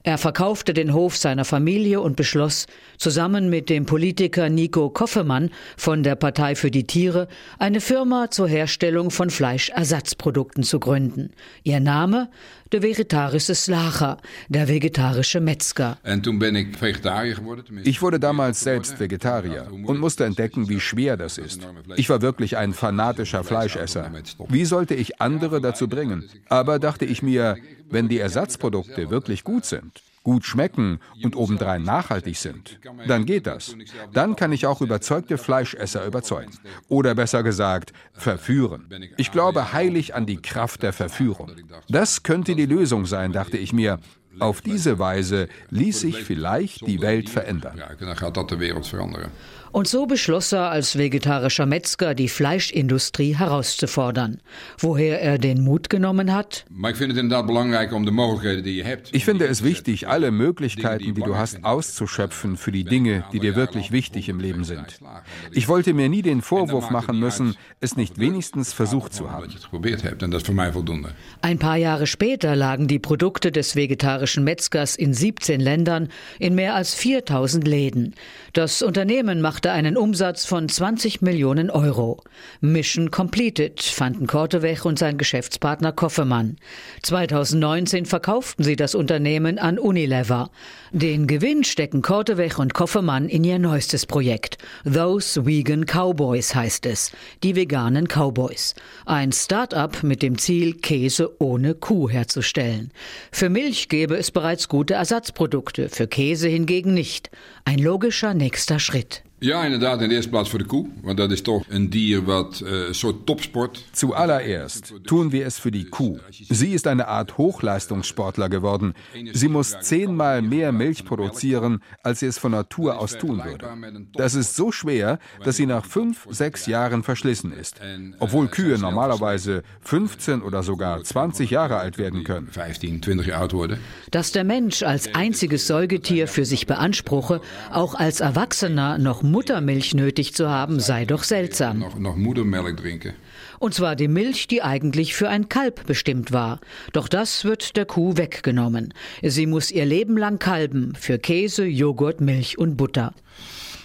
Er verkaufte den Hof seiner Familie und beschloss, zusammen mit dem Politiker Nico Koffemann von der Partei für die Tiere eine Firma zur Herstellung von Fleischersatzprodukten zu gründen. Ihr Name? De Vegetarische Slager, der vegetarische Metzger. Ich wurde damals selbst Vegetarier und musste entdecken, wie schwer das ist. Ich war wirklich ein fanatischer Fleischesser. Wie sollte ich andere dazu bringen? Aber dachte ich mir, wenn die Ersatzprodukte wirklich gut sind, gut schmecken und obendrein nachhaltig sind, dann geht das. Dann kann ich auch überzeugte Fleischesser überzeugen. Oder besser gesagt, verführen. Ich glaube heilig an die Kraft der Verführung. Das könnte die Lösung sein, dachte ich mir. Auf diese Weise ließ sich vielleicht die Welt verändern. Und so beschloss er als vegetarischer Metzger die Fleischindustrie herauszufordern. Woher er den Mut genommen hat? Ich finde es wichtig, alle Möglichkeiten, die du hast, auszuschöpfen für die Dinge, die dir wirklich wichtig im Leben sind. Ich wollte mir nie den Vorwurf machen müssen, es nicht wenigstens versucht zu haben. Ein paar Jahre später lagen die Produkte des vegetarischen Metzgers in 17 Ländern in mehr als 4000 Läden. Das Unternehmen machte einen Umsatz von 20 Millionen Euro. Mission completed, fanden Korteweg und sein Geschäftspartner Koffemann. 2019 verkauften sie das Unternehmen an Unilever. Den Gewinn stecken Korteweg und Koffemann in ihr neuestes Projekt. Those Vegan Cowboys heißt es. Die veganen Cowboys. Ein Start-up mit dem Ziel, Käse ohne Kuh herzustellen. Für Milch gäbe es bereits gute Ersatzprodukte, für Käse hingegen nicht. Ein logischer nächster Schritt. Ja, inderdaad, in de eerste plaats voor de koe. Want dat is toch een dier wat eh, een soort topsport. Zuallererst tun wir es für die Kuh. Sie ist eine Art Hochleistungssportler geworden. Sie muss zehnmal mehr Milch produzieren, als sie es von Natur aus tun würde. Das ist so schwer, dass sie nach fünf, sechs Jahren verschlissen ist. Obwohl Kühe normalerweise 15 oder sogar 20 Jahre alt werden können. 15, 20 jaar oud worden. Dass der Mensch als einziges Säugetier für sich beanspruche, auch als Erwachsener noch Muttermilch nötig zu haben, sei doch seltsam. Nog, nog moedermelk drinken. Und zwar die Milch, die eigentlich für ein Kalb bestimmt war. Doch das wird der Kuh weggenommen. Sie muss ihr Leben lang kalben für Käse, Joghurt, Milch und Butter.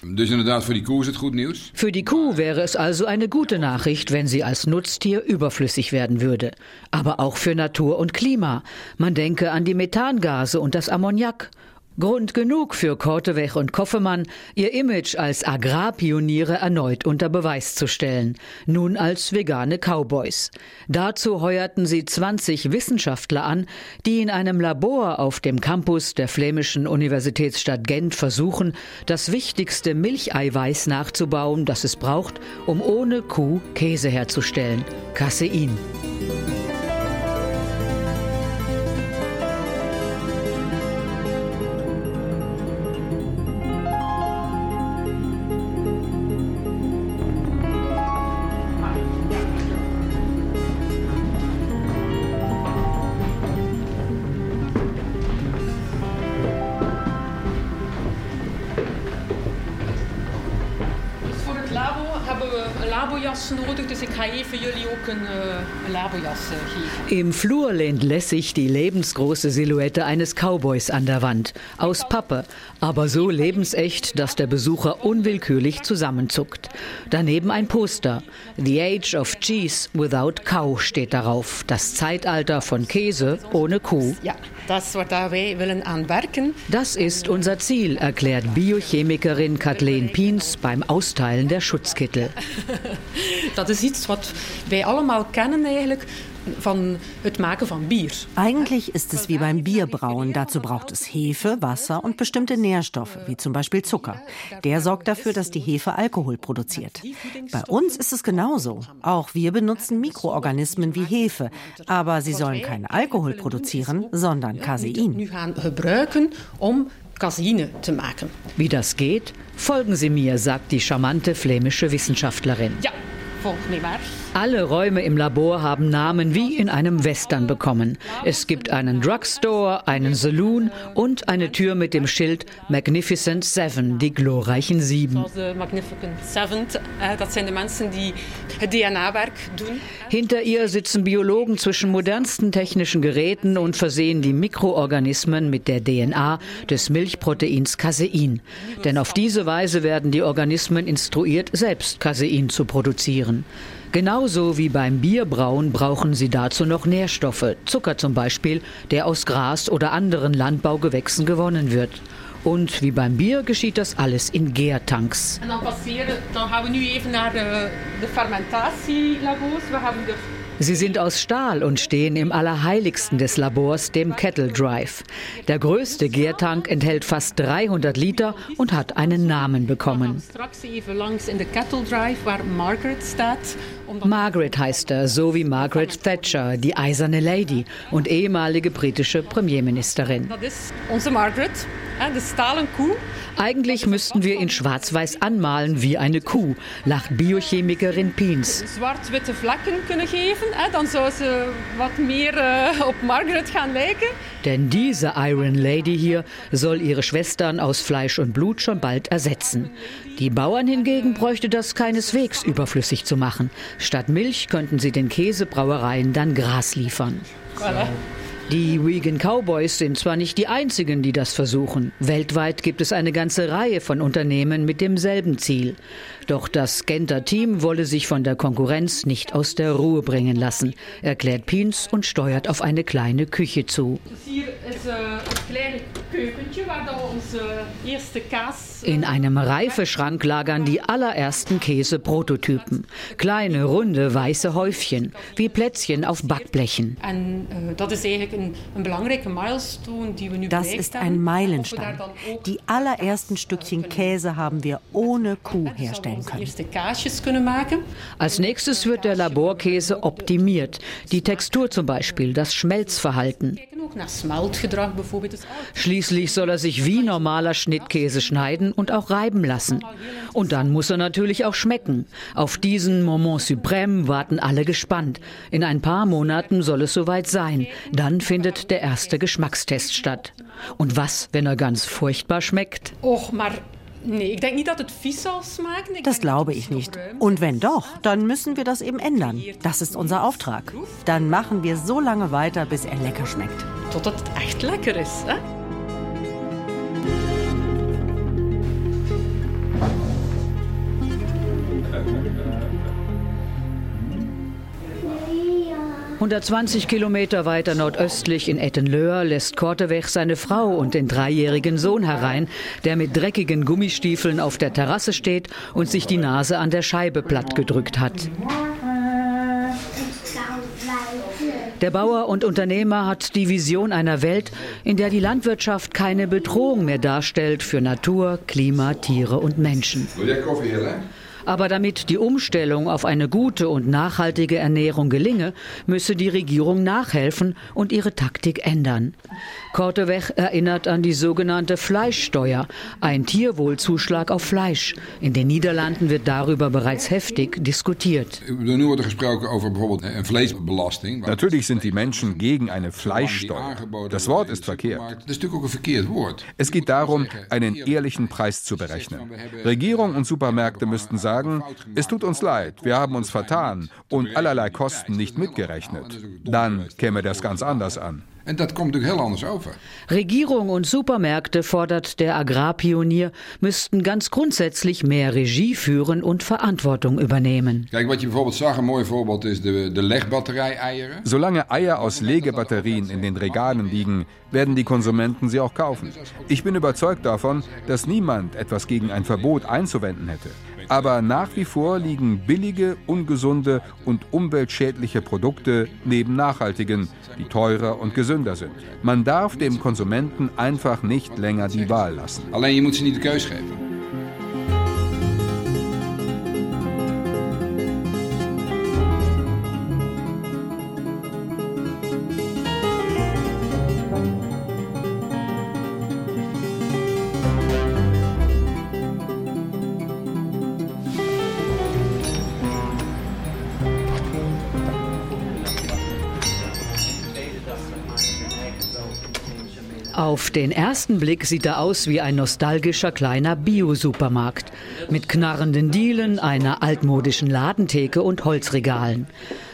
Dus inderdaad, die. Für die Kuh wäre es also eine gute Nachricht, wenn sie als Nutztier überflüssig werden würde. Aber auch für Natur und Klima. Man denke an die Methangase und das Ammoniak. Grund genug für Korteweg und Koffemann, ihr Image als Agrarpioniere erneut unter Beweis zu stellen, nun als vegane Cowboys. Dazu heuerten sie 20 Wissenschaftler an, die in einem Labor auf dem Campus der flämischen Universitätsstadt Gent versuchen, das wichtigste Milcheiweiß nachzubauen, das es braucht, um ohne Kuh Käse herzustellen, Casein. Uh, een labojas uh, geven. Im Flur lehnt lässig die lebensgroße Silhouette eines Cowboys an der Wand. Aus Pappe, aber so lebensecht, dass der Besucher unwillkürlich zusammenzuckt. Daneben ein Poster. The Age of Cheese Without Cow steht darauf. Das Zeitalter von Käse ohne Kuh. Ja, das, wat wij willen aanwerken. Das ist unser Ziel, erklärt Biochemikerin Kathleen Piens beim Austeilen der Schutzkittel. Dat is iets wat wij allemaal kennen eigenlijk van het maken van Bier. Eigentlich ist es wie beim Bierbrauen. Dazu braucht es Hefe, Wasser und bestimmte Nährstoffe, wie zum Beispiel Zucker. Der sorgt dafür, dass die Hefe Alkohol produziert. Bei uns ist es genauso. Auch wir benutzen Mikroorganismen wie Hefe, aber sie sollen keinen Alkohol produzieren, sondern Casein. Om Caseine zu machen. Wie das geht, folgen Sie mir, sagt die charmante flämische Wissenschaftlerin. Ja, volg me maar. Alle Räume im Labor haben Namen wie in einem Western bekommen. Es gibt einen Drugstore, einen Saloon und eine Tür mit dem Schild Magnificent Seven, die glorreichen Sieben. Magnificent Seven, das sind die Menschen, die DNA-Werk doen. Hinter ihr sitzen Biologen zwischen modernsten technischen Geräten und versehen die Mikroorganismen mit der DNA des Milchproteins Casein. Denn auf diese Weise werden die Organismen instruiert, selbst Casein zu produzieren. Genauso wie beim Bierbrauen brauchen sie dazu noch Nährstoffe, Zucker zum Beispiel, der aus Gras oder anderen Landbaugewächsen gewonnen wird. Und wie beim Bier geschieht das alles in Gärtanks. En dan passeren, dan gaan we nu even naar de, de fermentatielabors. We Sie sind aus Stahl und stehen im Allerheiligsten des Labors, dem Kettle Drive. Der größte Gärtank enthält fast 300 Liter und hat einen Namen bekommen. Margaret heißt er, so wie Margaret Thatcher, die eiserne Lady und ehemalige britische Premierministerin. Dat is onze Margaret, stalen koe. Eigentlich müssten wir ihn schwarz-weiß anmalen wie eine Kuh, lacht Biochemikerin Piens. Zwart-witte vlekken kunnen geven, hè, dan zou ze wat meer uh, op Margaret gaan lijken. Denn diese Iron Lady hier soll ihre Schwestern aus Fleisch und Blut schon bald ersetzen. Die Bauern hingegen bräuchte das keineswegs überflüssig zu machen. Statt Milch könnten sie den Käsebrauereien dann Gras liefern. Voilà. Die Vegan Cowboys sind zwar nicht die einzigen, die das versuchen. Weltweit gibt es eine ganze Reihe von Unternehmen mit demselben Ziel. Doch das Genter Team wolle sich von der Konkurrenz nicht aus der Ruhe bringen lassen, erklärt Piens und steuert auf eine kleine Küche zu. Kaas. In einem Reifeschrank lagern die allerersten Käseprototypen. Kleine, runde, weiße Häufchen, wie Plätzchen auf Backblechen. Nu Das ist ein Meilenstein. Die allerersten Stückchen Käse haben wir ohne Kuh herstellen onze können. Als nächstes wird der Laborkäse optimiert. Die Textur zum Beispiel, das Schmelzverhalten. Schließlich soll er sich wie normaler Schnittkäse schneiden und auch reiben lassen. Und dann muss er natürlich auch schmecken. Auf diesen Moment suprême warten alle gespannt. In ein paar Monaten soll es soweit sein. Dann findet der erste Geschmackstest statt. Und was, wenn er ganz furchtbar schmeckt? Och, maar nee, ik denk niet dat het vies zal smaken. Ik Das glaube ich nicht. Und wenn doch, dann müssen wir das eben ändern. Das ist unser Auftrag. Dann machen wir so lange weiter, bis er lecker schmeckt. Totdat het echt lekker is. Hè? 120 Kilometer weiter nordöstlich in Ettenlöhr lässt Korteweg seine Frau und den dreijährigen Sohn herein, der mit dreckigen Gummistiefeln auf der Terrasse steht und sich die Nase an der Scheibe plattgedrückt hat. Der Bauer und Unternehmer hat die Vision einer Welt, in der die Landwirtschaft keine Bedrohung mehr darstellt für Natur, Klima, Tiere und Menschen. Aber damit die Umstellung auf eine gute und nachhaltige Ernährung gelinge, müsse die Regierung nachhelfen und ihre Taktik ändern. Korteweg erinnert an die sogenannte Fleischsteuer, ein Tierwohlzuschlag auf Fleisch. In den Niederlanden wird darüber bereits heftig diskutiert. Natürlich sind die Menschen gegen eine Fleischsteuer. Das Wort ist verkehrt. Es geht darum, einen ehrlichen Preis zu berechnen. Regierung und Supermärkte müssten sagen, sagen, es tut uns leid, wir haben uns vertan und allerlei Kosten nicht mitgerechnet. Dann käme das ganz anders an. En dat komt natuurlijk heel anders over. Regierung und Supermärkte, fordert der Agrarpionier, müssten ganz grundsätzlich mehr Regie führen und Verantwortung übernehmen. Kijk, wat je bijvoorbeeld zag, een mooi voorbeeld is de, de legbatterij-eieren. Solange Eier aus Legebatterien in den Regalen liegen, werden die Konsumenten sie auch kaufen. Ich bin überzeugt davon, dass niemand etwas gegen ein Verbot einzuwenden hätte. Aber nach wie vor liegen billige, ungesunde und umweltschädliche Produkte neben nachhaltigen, die teurer und gesünder sind. Man darf dem Konsumenten einfach nicht länger die Wahl lassen. Alleen je moet ze niet de keus geven. Auf den ersten Blick sieht er aus wie ein nostalgischer kleiner Bio-Supermarkt mit knarrenden Dielen, einer altmodischen Ladentheke und Holzregalen.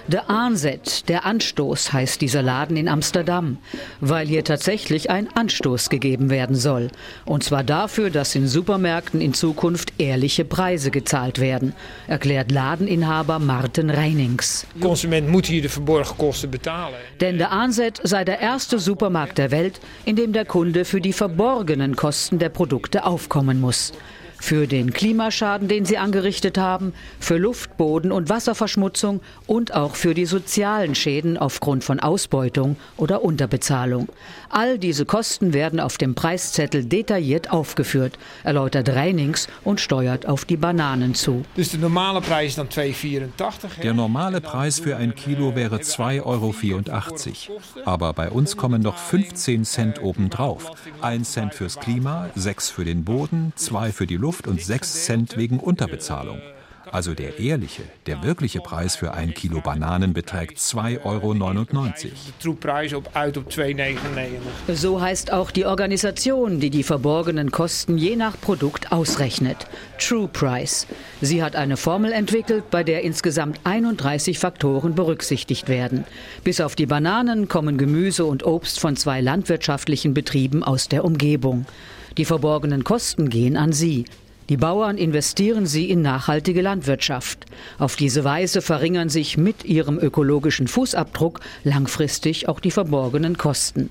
Der Aanzet, der Anstoß, heißt dieser Laden in Amsterdam, weil hier tatsächlich ein Anstoß gegeben werden soll. Und zwar dafür, dass in Supermärkten in Zukunft ehrliche Preise gezahlt werden, erklärt Ladeninhaber Martin Reinings. Konsument muss hier de verborgen Kosten betalen. Denn der Aanzet sei der erste Supermarkt der Welt, in dem der Kunde für die verborgenen Kosten der Produkte aufkommen muss. Für den Klimaschaden, den sie angerichtet haben, für Luft, Boden und Wasserverschmutzung und auch für die sozialen Schäden aufgrund von Ausbeutung oder Unterbezahlung. All diese Kosten werden auf dem Preiszettel detailliert aufgeführt, erläutert Reinings und steuert auf die Bananen zu. Der normale Preis dann 2,84. Der normale Preis für ein Kilo wäre 2,84 Euro. Aber bei uns kommen noch 15 Cent obendrauf. Ein Cent fürs Klima, sechs für den Boden, zwei für die Luft und sechs Cent wegen Unterbezahlung. Also der ehrliche, der wirkliche Preis für ein Kilo Bananen beträgt 2,99 Euro. So heißt auch die Organisation, die die verborgenen Kosten je nach Produkt ausrechnet. True Price. Sie hat eine Formel entwickelt, bei der insgesamt 31 Faktoren berücksichtigt werden. Bis auf die Bananen kommen Gemüse und Obst von zwei landwirtschaftlichen Betrieben aus der Umgebung. Die verborgenen Kosten gehen an sie. Die Bauern investieren sie in nachhaltige Landwirtschaft. Auf diese Weise verringern sich mit ihrem ökologischen Fußabdruck langfristig auch die verborgenen Kosten.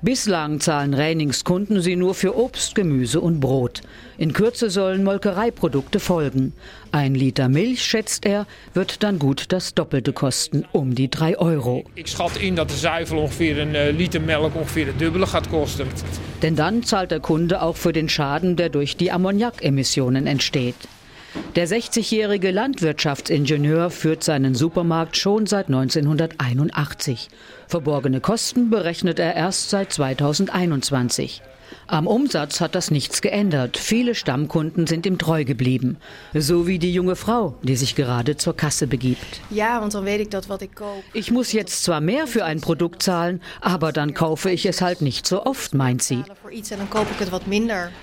Bislang zahlen Reinings Kunden sie nur für Obst, Gemüse und Brot. In Kürze sollen Molkereiprodukte folgen. Ein Liter Milch, schätzt er, wird dann gut das Doppelte kosten, um die 3 Euro. Ich schat in, dass der Zuivel ungefähr ein äh, Liter Melk ungefähr das Doppelte gaat kosten. Denn dann zahlt der Kunde auch für den Schaden, der durch die Ammoniakemissionen entsteht. Der 60-jährige Landwirtschaftsingenieur führt seinen Supermarkt schon seit 1981. Verborgene Kosten berechnet er erst seit 2021. Am Umsatz hat das nichts geändert. Viele Stammkunden sind ihm treu geblieben. So wie die junge Frau, die sich gerade zur Kasse begibt. Ja, want dan weet ik dat wat ik koop. Ich muss jetzt zwar mehr für ein Produkt zahlen, aber dann kaufe ich es halt nicht so oft, meint sie.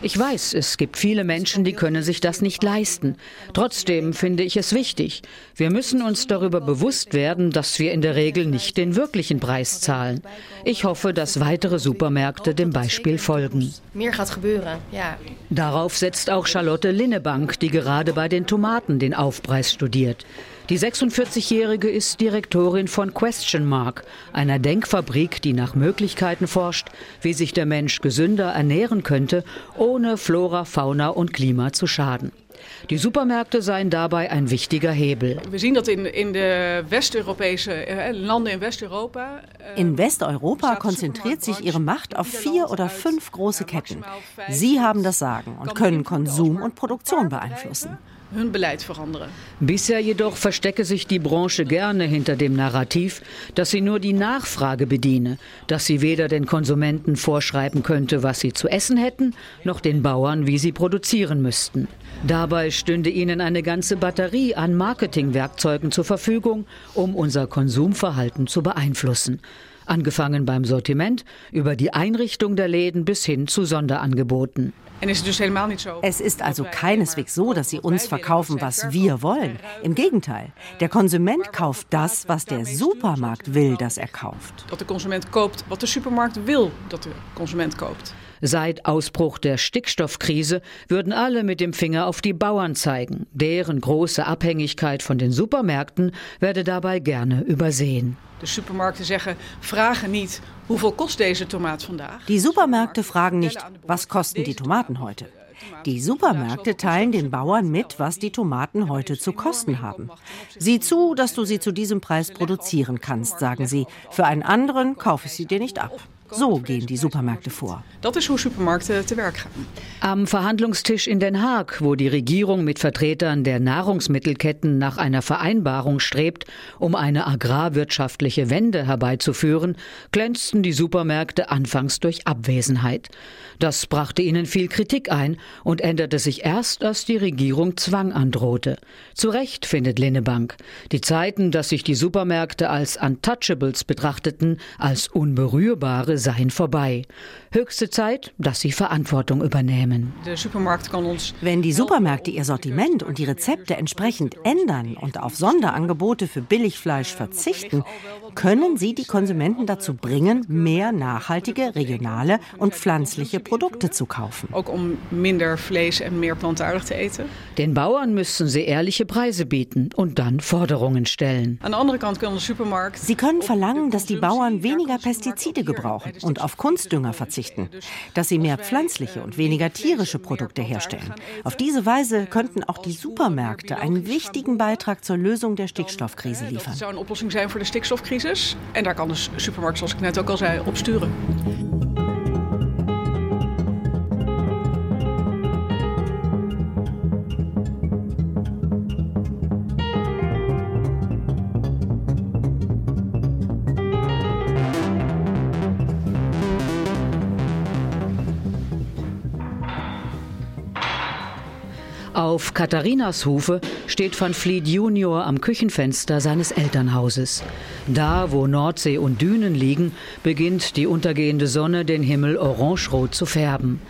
Ich weiß, es gibt viele Menschen, die können sich das nicht leisten. Trotzdem finde ich es wichtig. Wir müssen uns darüber bewusst werden, dass wir in der Regel nicht den wirklichen Preis zahlen. Ich hoffe, dass weitere Supermärkte dem Beispiel folgen. Meer gaat gebeuren, ja. Darauf setzt auch Charlotte Linnebank, die gerade bei den Tomaten den Aufpreis studiert. Die 46-Jährige ist Direktorin von Question Mark, einer Denkfabrik, die nach Möglichkeiten forscht, wie sich der Mensch gesünder ernähren könnte, ohne Flora, Fauna und Klima zu schaden. Die Supermärkte seien dabei ein wichtiger Hebel. Wir sehen das in, in de westeuropäische äh, Landen in Westeuropa. Äh, in Westeuropa konzentriert sich ihre Macht auf vier oder fünf große Ketten. Sie haben das Sagen und können Konsum und Produktion beeinflussen. Bisher jedoch verstecke sich die Branche gerne hinter dem Narrativ, dass sie nur die Nachfrage bediene, dass sie weder den Konsumenten vorschreiben könnte, was sie zu essen hätten, noch den Bauern, wie sie produzieren müssten. Dabei stünde ihnen eine ganze Batterie an Marketingwerkzeugen zur Verfügung, um unser Konsumverhalten zu beeinflussen. Angefangen beim Sortiment, über die Einrichtung der Läden bis hin zu Sonderangeboten. Es ist also keineswegs so, dass sie uns verkaufen, was wir wollen. Im Gegenteil, der Konsument kauft das, was der Supermarkt will, dass er kauft. Dat der Konsument koopt, wat der Supermarkt will, dat der Konsument koopt. Seit Ausbruch der Stickstoffkrise würden alle mit dem Finger auf die Bauern zeigen. Deren große Abhängigkeit von den Supermärkten werde dabei gerne übersehen. De supermarkten zeggen, vragen niet, hoeveel kost deze tomaat vandaag? Die Supermärkte fragen nicht, was kosten die Tomaten heute? Die Supermärkte teilen den Bauern mit, was die Tomaten heute zu kosten haben. Sieh zu, dass du sie zu diesem Preis produzieren kannst, sagen sie. Für einen anderen kaufe ich sie dir nicht ab. So gehen die Supermärkte vor. Das ist, hoe supermarkten te werk gaan. Am Verhandlungstisch in Den Haag, wo die Regierung mit Vertretern der Nahrungsmittelketten nach einer Vereinbarung strebt, um eine agrarwirtschaftliche Wende herbeizuführen, glänzten die Supermärkte anfangs durch Abwesenheit. Das brachte ihnen viel Kritik ein und änderte sich erst, als die Regierung Zwang androhte. Zu Recht findet Linnebank. Die Zeiten, dass sich die Supermärkte als Untouchables betrachteten, als Unberührbare, seien vorbei. Höchste Zeit, dass sie Verantwortung übernehmen. Wenn die Supermärkte ihr Sortiment und die Rezepte entsprechend ändern und auf Sonderangebote für Billigfleisch verzichten, können sie die Konsumenten dazu bringen, mehr nachhaltige, regionale und pflanzliche Produkte zu kaufen. Auch um minder Fleisch und mehr plantaardig zu essen. Den Bauern müssen sie ehrliche Preise bieten und dann Forderungen stellen. Sie können verlangen, dass die Bauern weniger Pestizide gebrauchen und auf Kunstdünger verzichten, dass sie mehr pflanzliche und weniger tierische Produkte herstellen. Auf diese Weise könnten auch die Supermärkte einen wichtigen Beitrag zur Lösung der Stickstoffkrise liefern. Das zou een oplossing zijn voor de stikstofcrisis. En daar kan de supermarkt, zoals ik net ook al zei, op sturen. Auf Katharinas Hufe steht Van Vliet Junior am Küchenfenster seines Elternhauses. Da, wo Nordsee und Dünen liegen, beginnt die untergehende Sonne den Himmel orangerot zu färben.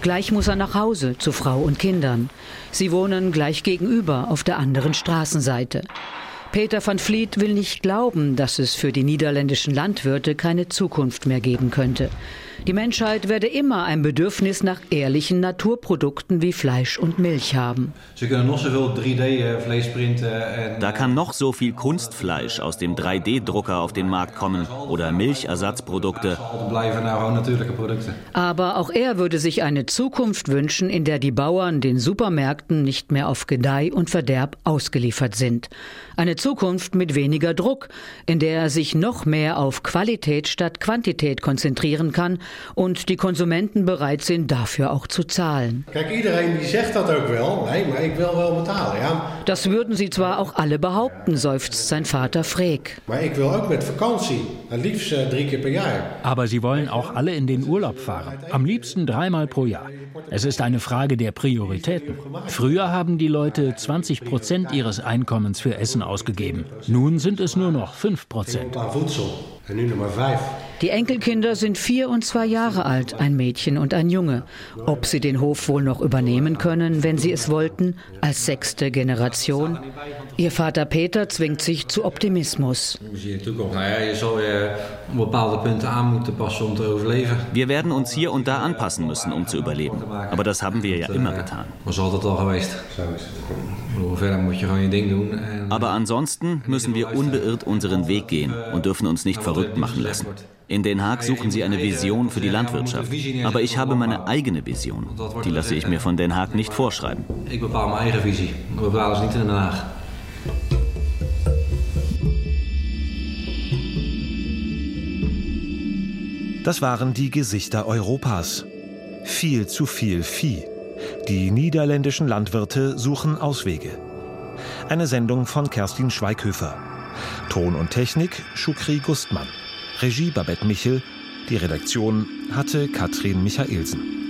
Gleich muss er nach Hause zu Frau und Kindern. Sie wohnen gleich gegenüber auf der anderen Straßenseite. Peter van Vliet will nicht glauben, dass es für die niederländischen Landwirte keine Zukunft mehr geben könnte. Die Menschheit werde immer ein Bedürfnis nach ehrlichen Naturprodukten wie Fleisch und Milch haben. Da kann noch so viel Kunstfleisch aus dem 3D-Drucker auf den Markt kommen oder Milchersatzprodukte. Aber auch er würde sich eine Zukunft wünschen, in der die Bauern den Supermärkten nicht mehr auf Gedeih und Verderb ausgeliefert sind. Eine Zukunft mit weniger Druck, in der er sich noch mehr auf Qualität statt Quantität konzentrieren kann und die Konsumenten bereit sind, dafür auch zu zahlen. Das würden sie zwar auch alle behaupten, seufzt sein Vater Freek. Jaar. Aber sie wollen auch alle in den Urlaub fahren, am liebsten dreimal pro Jahr. Es ist eine Frage der Prioritäten. Früher haben die Leute 20 Prozent ihres Einkommens für Essen ausgegeben. Nun sind es nur noch 5 Prozent. Die Enkelkinder sind vier und zwei Jahre alt, ein Mädchen und ein Junge. Ob sie den Hof wohl noch übernehmen können, wenn sie es wollten, als sechste Generation? Ihr Vater Peter zwingt sich zu Optimismus. Wir werden uns hier und da anpassen müssen, um zu überleben. Aber das haben wir ja immer getan. Aber ansonsten müssen wir unbeirrt unseren Weg gehen und dürfen uns nicht verrückt machen lassen. In Den Haag suchen sie eine Vision für die Landwirtschaft. Aber ich habe meine eigene Vision. Die lasse ich mir von Den Haag nicht vorschreiben. Ich bepaal mijn eigen visie. We bepalen ze niet in Den Haag. Das waren die Gesichter Europas. Viel zu viel Vieh. Die niederländischen Landwirte suchen Auswege. Eine Sendung von Kerstin Schweighöfer. Ton und Technik Schukri Gustmann. Regie Babette Michel. Die Redaktion hatte Katrin Michaelsen.